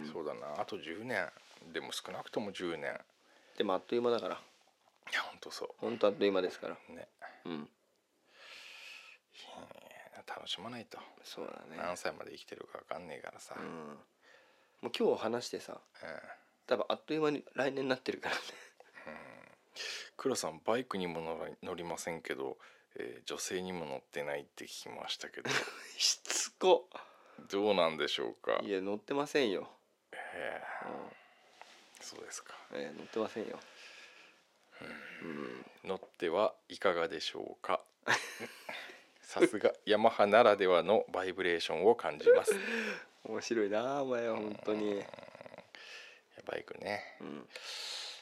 ん。そうだな。あと10年。でも少なくとも10年。でもあっという間だから。いやほんとそほんとあっという間ですから。うね。うん楽しまないと、そうだね。何歳まで生きてるか分かんねえからさ、うん。もう今日話してさうん。多分あっという間に来年になってるからね。黒さんバイクにも乗りませんけど、えー女性にも乗ってないって聞きましたけど。しつこ。どうなんでしょうか。いや乗ってませんよ、えうーそうですか。んえー乗ってませんよ。乗ってはいかがでしょうか さすがヤマハならではのバイブレーションを感じます。い 面白いなお前は本当に。やバイクね。うん。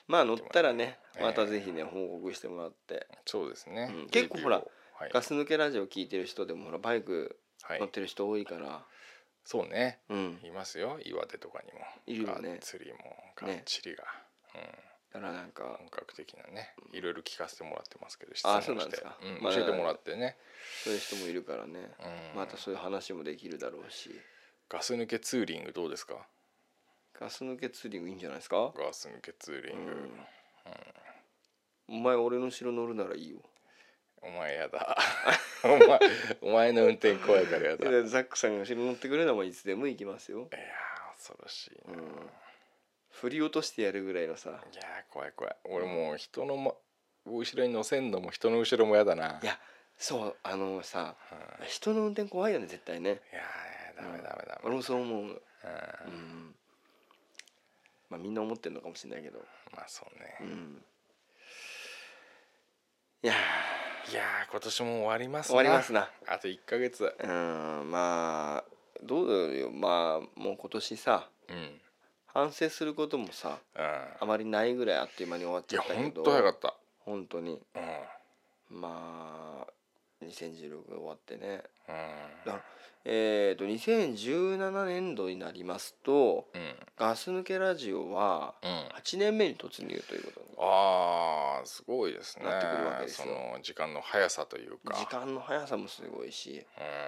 まあ乗ったらねええ。またぜひね報告してもらって。そうですね、うん結構ほらはい、ガス抜けラジオ聞いてる人でもほらバイクはい。乗ってる人多いから。そうね。うん。いますよ。岩手とかにも。いるよね。がっつりもがっちりが、だからなんうん、か本格的なねいろいろ聞かせてもらってますけど質あ問して。そうなんまあ教えてもらってね、そういう人もいるからね。うん、またそういう話もできるだろうし。ガス抜けツーリングどうですか？ガス抜けツーリングいいんじゃないですか？ガス抜けツーリング、うん。お前俺の後ろ乗るならいいよ。お前やだ。お前お前の運転怖いからやだ。いやいやザックさんが後ろ乗ってくれるのもいつでも行きますよ。ー恐ろしいな、うん。い振り落としてやるぐらいのさ。やー怖い怖い。俺もう人の、ま、後ろに乗せんのも人の後ろもやだな。いやそうあのさうん。人の運転怖いよね絶対ね。いやーダメダメダメ、俺もそう思う。うん。うん。まあみんな思ってるのかもしれないけど。まあそうね、うん。いやいやー今年も終わります終わりますな。あと1ヶ月。ーうんまあどうよ。まあもう今年さうんうん反省することもさいあまりないぐらいあっという間に終わっちゃったけどと早かった。本当に。うん。まあ2016終わってね。うん。だからえー、と2017年度になりますとうん。ガス抜けラジオはうん。8年目に突入ということにあーすごいですね。なってくるわけですそよの時間の速さというか。時間の速さもすごいし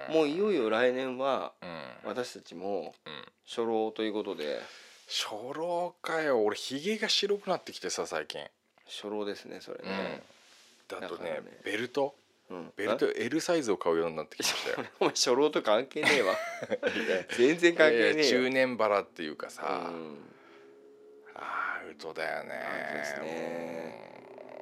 うん。もういよいよ来年はうん。私たちもうん。初老ということで初老かよ。俺ひげが白くなってきてさ最近。初老ですねそれうん。ね、だとねね。ベルト？うん。ベルト L サイズを買うようになってきたよ お前初老と関係ねえわ。全然関係ねえよ。中年バラっていうかさ、うん。ああアウトだよね。ですね。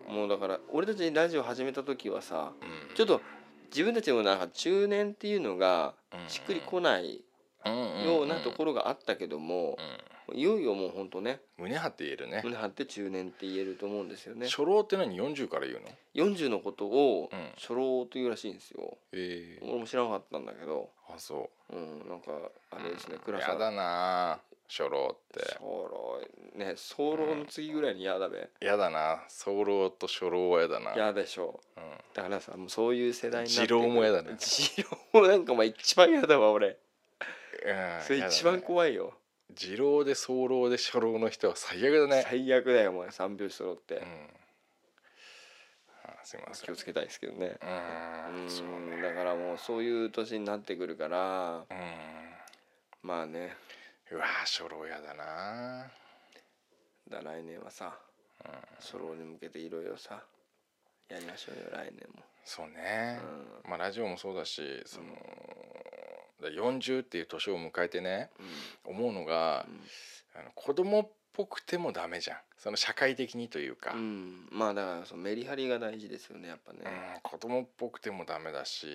もうだから俺たちラジオ始めた時はさうん。ちょっと自分たちもなんか中年っていうのがうん。しっくりこないうん。ようなところがあったけどもうんいよいよもうほんとね。胸張って言えるね。胸張って中年って言えると思うんですよね。初老って何？40から言うの？40のことをうん。初老というらしいんですよ。ええ。俺も知らなかったんだけど。あそう。んなんかあうれですね倉さん。やだな初老って。初老ね早老の次ぐらいに嫌だべ。やだな早老と初老はやだな。嫌でしょ。うん。だからさもうそういう世代になって二郎も嫌だね。二郎なんかお前一番嫌だわ俺。うんそれ一番怖いよ二郎で早老で初老の人は最悪だね。最悪だよお前。三拍子揃って。うん。あすいません。気をつけたいですけどね。うん。そううんね。だからもうそういう年になってくるから。うん。まあね。うわ初老やだな。だ来年はさ初老に向けていろいろさやりましょうよ来年も。そうね。うまあラジオもそうだしそのだ40っていう年を迎えてね思うのがあの子供っぽくてもダメじゃん。その社会的にというか、うん、うんまあだからそのメリハリが大事ですよねやっぱね。うん子供っぽくてもダメだし、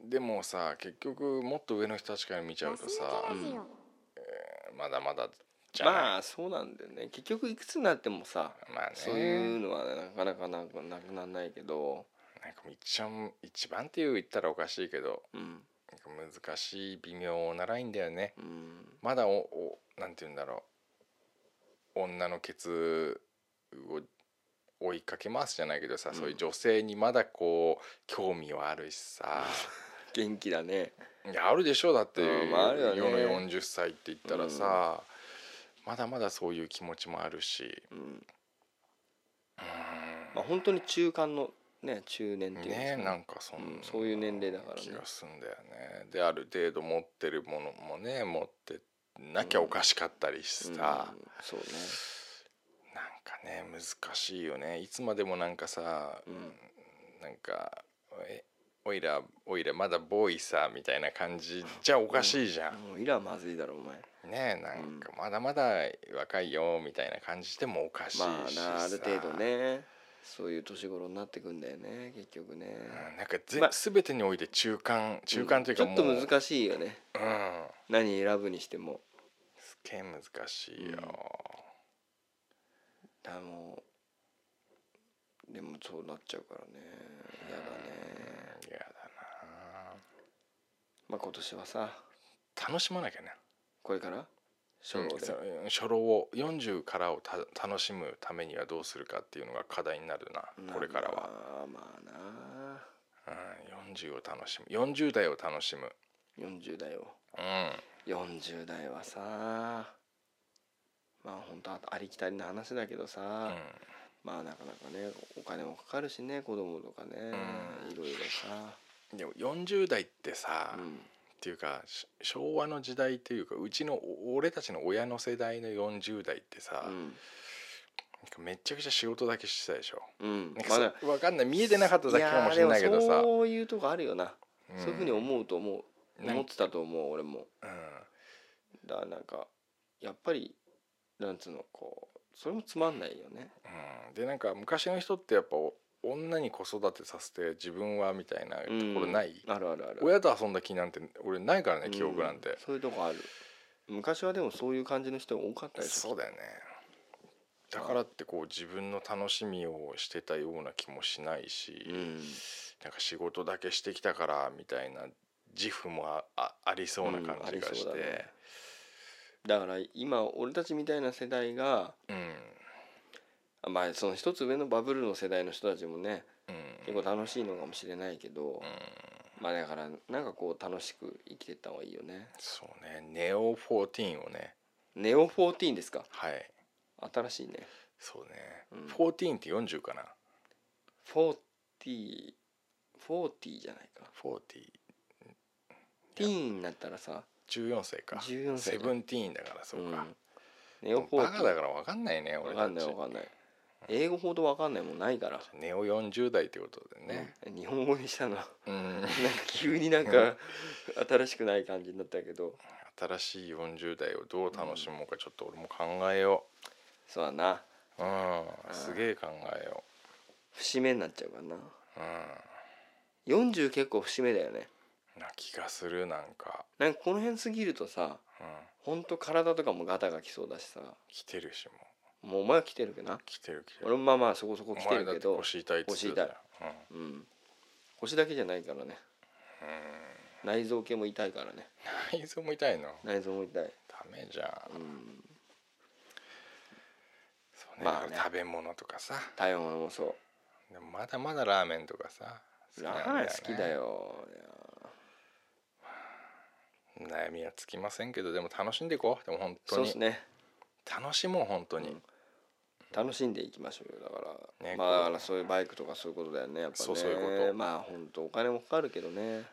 うん。でもさ結局もっと上の人たちから見ちゃうとさガス抜けラジオまだまだじゃない。まあそうなんだよね。結局いくつになってもさまあね。そういうのはなかなかなくなくならないけど。なんか一番一番っていう言ったらおかしいけどうん難しい微妙なラインだよね。うん。まだおおなんて言うんだろう。女のケツを追いかけますじゃないけどさ、うん。そういう女性にまだこう興味はあるしさ。元気だね。いやあるでしょ。だって、うんまあね。世の40歳って言ったらさ、まだまだそういう気持ちもあるし。うん。うん。まあ本当に中間のね中年っていうねかなんかそん、うんそういう年齢だからね。気がすんだよね。である程度持ってるものもね持ってなきゃおかしかったりしさ、うんそうね。なんかね難しいよね。いつまでもなんかさ、うん。なんかえおいらおいらまだボーイさみたいな感じじゃおかしいじゃん、もういらまずいだろお前。ねえなんかまだまだ若いよみたいな感じでもおかしいしさ、まあなある程度ねそういう年頃になってくんだよね結局ね。うんなんかぜ、まあ全てにおいて中間中間というかもう、ちょっと難しいよね。うん。何選ぶにしても。すっげえ難しいよ、だからもうでもそうなっちゃうからね。嫌だね。嫌だまあ今年はさ。な楽しまなきゃね。これから？初老でうん初老を40からをた楽しむためにはどうするかっていうのが課題になるなこれからは、まあまあな。うん、40を楽しむ40代を楽しむ。40代を。うん。40代はさまあ本当ありきたりな話だけどさ、うん。まあなかなかねお金もかかるしね子供とかね、うん。いろいろさ、でも40代ってさ、っうん、ていうかし昭和の時代っていうかうちのお俺たちの親の世代の40代ってさ、なんかめっちゃくちゃ仕事だけしてたでしょ。うん、うんなんかま分かんない見えてなかっただけかもしれないけどさ。そういうとこあるよな、ん。そういうふうに思うと思う。思ってたと思う俺も。うん。だからなんかやっぱりなんつうのこうそれもつまんないよね。うん、でなんか昔の人ってやっぱお女に子育てさせて自分はみたいなところない、うんあるあるある。親と遊んだ気なんて俺ないからね記憶なんて。うん、そういうとこある。昔はでもそういう感じの人が多かったですそうだよね。だからってこう自分の楽しみをしてたような気もしないし、うん。なんか仕事だけしてきたからみたいな自負もああありそうな感じがして。そうだね。だから今俺たちみたいな世代がうん。あまあその一つ上のバブルの世代の人たちもねうん。結構楽しいのかもしれないけど、うん。まあだからなんかこう楽しく生きていった方がいいよね。そうね。ネオ14をね。ネオ14ですか？はい。新しいね。そうね、うん。14って40かな？4040じゃないか。40ティー。ンになったらさ14歳か。14歳セブンティーンだからそうか、ん。ネオバカだ40から分かんないね俺わかんないわかんない英語ほどわかんないもんないから、ネオ40代ってことでね、うん。日本語にしたの。なんかうん、急になんか新しくない感じになったけど。新しい40代をどう楽しもうかちょっと俺も考えよそうだな。ううん。すげえ考えよ節目になっちゃうからな。う40結構節目だよね。うんな気がするなんか。なんかこの辺過ぎるとさうん。ほんと体とかもガタがきそうだしさ。来てるしももうお前は来てるけどな。来てる来てる。俺もまあまあそこそこお来てるけど腰痛いっつってたじゃん。うん。腰だけじゃないからね。内臓系も痛いからね。うん内臓も痛いの？内臓も痛い。ダメじゃん。うん。そうね,、まあね。食べ物とかさ。食べ物もそでもまだまだラーメンとかさうラーメン好きだよよ。悩みはつきませんけどでも楽しんでいこう。でも本当に。そうですね。楽しもう本当に、うん楽しんでいきましょうよ。だから、ねまあだからそういうバイクとかそういうことだよねやっぱね。そうそういうこと。まあ本当お金もかかるけどね。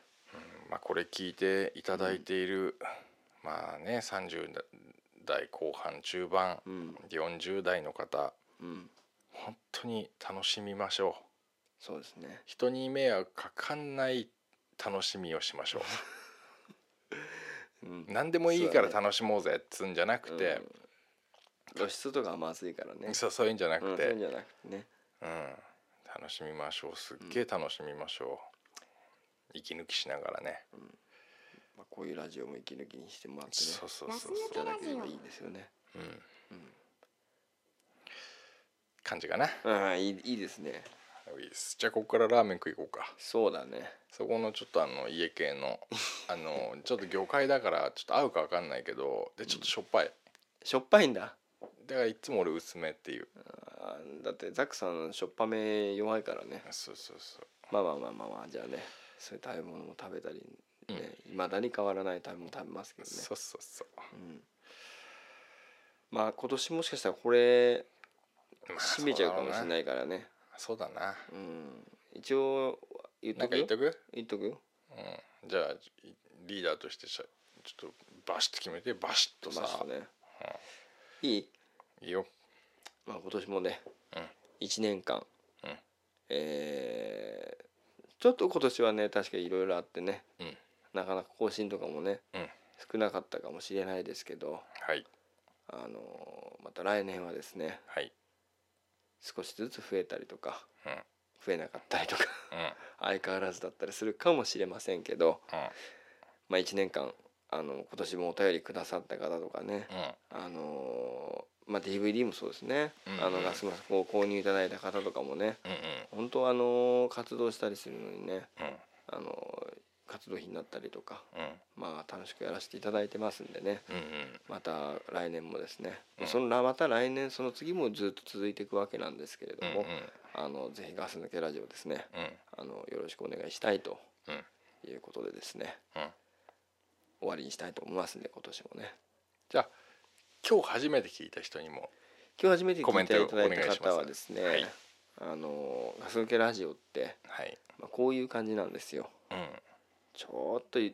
まあ、これ聞いていただいている、まあね30代後半中盤うん40代の方うん。本当に楽しみましょう。そうですね。人に迷惑かかんない楽しみをしましょう。ん。う何でもいいから楽しもうぜっつうんじゃなくて、うん露出とかはまずいからね。そうそういうんじゃなくて、うんそういうんじゃなくてね。うん、楽しみましょう。すっげえ楽しみましょう、息抜きしながらね、まあ、こういうラジオも息抜きにしてもらってね。そうそうそういただければいいですよね。そう、うん。感じかな。うんいいいいですね。いいです。じゃあここからラーメン食い行こうか。そうだね。そこのちょっとあの家系の あのちょっと魚介だからちょっと合うか分かんないけどでちょっとしょっぱい。しょっぱいんだだからいつも俺薄めっていう。あーだってザックさんしょっぱめ弱いからね。そうそうそう。まあまあまあまあまあじゃあねそういう食べ物も食べたりね。いま、未だに変わらない食べ物食べますけどね。そうそうそう。うん。まあ今年もしかしたらこれまあ閉めちゃうかもしれないいからね。そうだな。うん。一応言っなんとか言っとく？言っとく？ようん。じゃあリーダーとしてしゃちょっとバシッと決めてバシッとさ。まあね。いい？いいよ。まあ今年もねうん。1年間。うん。えーちょっと今年はね確かいろいろあってねうん。なかなか更新とかもねうん。少なかったかもしれないですけどはい。あのまた来年はですねはい。少しずつ増えたりとかうん。うん増えなかったりとかうん。相変わらずだったりするかもしれませんけど、まあ、1年間あの今年もお便りくださった方とかね、うん。あのまあ、DVD もそうですね、うんあのガスマスクを購入いただいた方とかもね。うんうん。本当あの活動したりするのにねうん。あの活動費になったりとかうん。まあ楽しくやらせていただいてますんでね。うんうん。また来年もですね、うん。そのまた来年その次もずっと続いていくわけなんですけれども、うんうん。あのぜひガス抜けラジオですねうん。あのよろしくお願いしたいとうん。いうことでですねうん。終わりにしたいと思いますんで今年もね。じゃあ今日初めて聞いた人にも今日初めて聞いていただいた方はですね、はい。あのガス抜けラジオって、はい。まあ、こういう感じなんですよ。うん。ちょっとい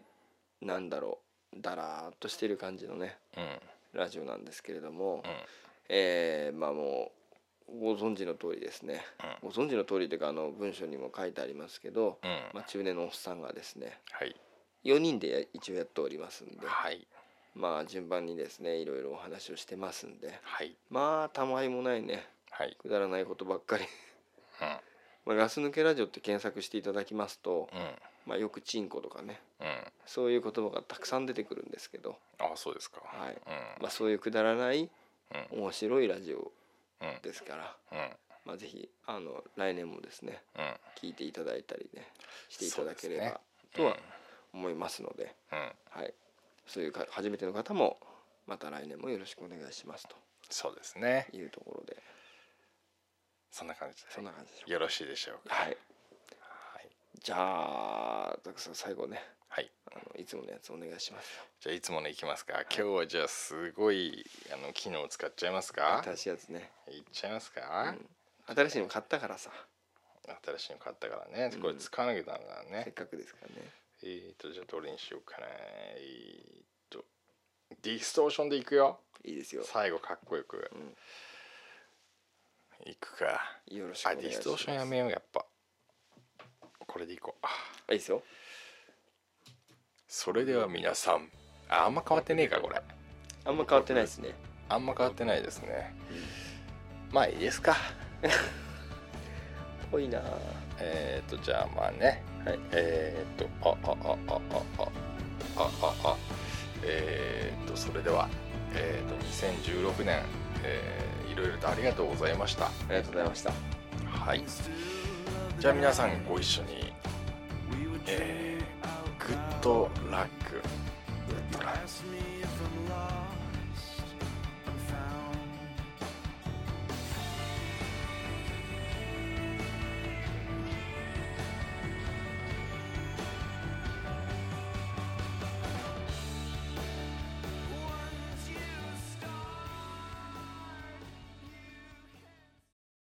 なんだろうだらーっとしてる感じのねうん。ラジオなんですけれども、うん。えーまあもうご存知の通りですね、ご存知の通りというかあの文章にも書いてありますけど、うん。まあ、中年のおっさんがですねはい。4人で一応やっておりますんではいまあ順番にですねいろいろお話をしてますんで。はい。まあたまりもないね。はい。くだらないことばっかり、うん。まあ、ガス抜けラジオって検索していただきますと、うん。まあ、よくチンコとかねうん。そういう言葉がたくさん出てくるんですけど、あそうですか。はい。うん。まあ、そういうくだらないうん。面白いラジオうん。ですから、うん。まあ、ぜひあの来年もですねうん。聞いていただいたりねしていただければね。とは思いますので、うん。はい、そういうか初めての方もまた来年もよろしくお願いしますそうですね。というところで。そんな感じそんな感じでしょでよろしいでしょうか。はい。はい。じゃあたくさん最後ね。はい。あのいつものやつお願いしますよ。じゃあいつものいきますか。今日はじゃあすごいあの機能使っちゃいますか？新しいやつね、いっちゃいますか、うん、新しいの買ったからさ。新しいの買ったからね。これ使わなきゃダメだね、せっかくですからねえーとじゃあどれにしようかな。えーとディストーションでいくよ。いいですよ。最後かっこよく、いくか。よろしくおあディストーションやめようやっぱ。これでいこう。あ。いいですよ。それでは皆さんああんま変わってねえかこれ。あんま変わってないですね。あんま変わってないですね。まあいいですか。ぽいなえっ、ー、とじゃあまあね。はい。えっ、ー、とあああああああああえっ、ー、とそれではえっ、と2016年、えー、いろいろとありがとうございましたありがとうございましたはいじゃあ皆さんご一緒にえー、グッドラックグッドラック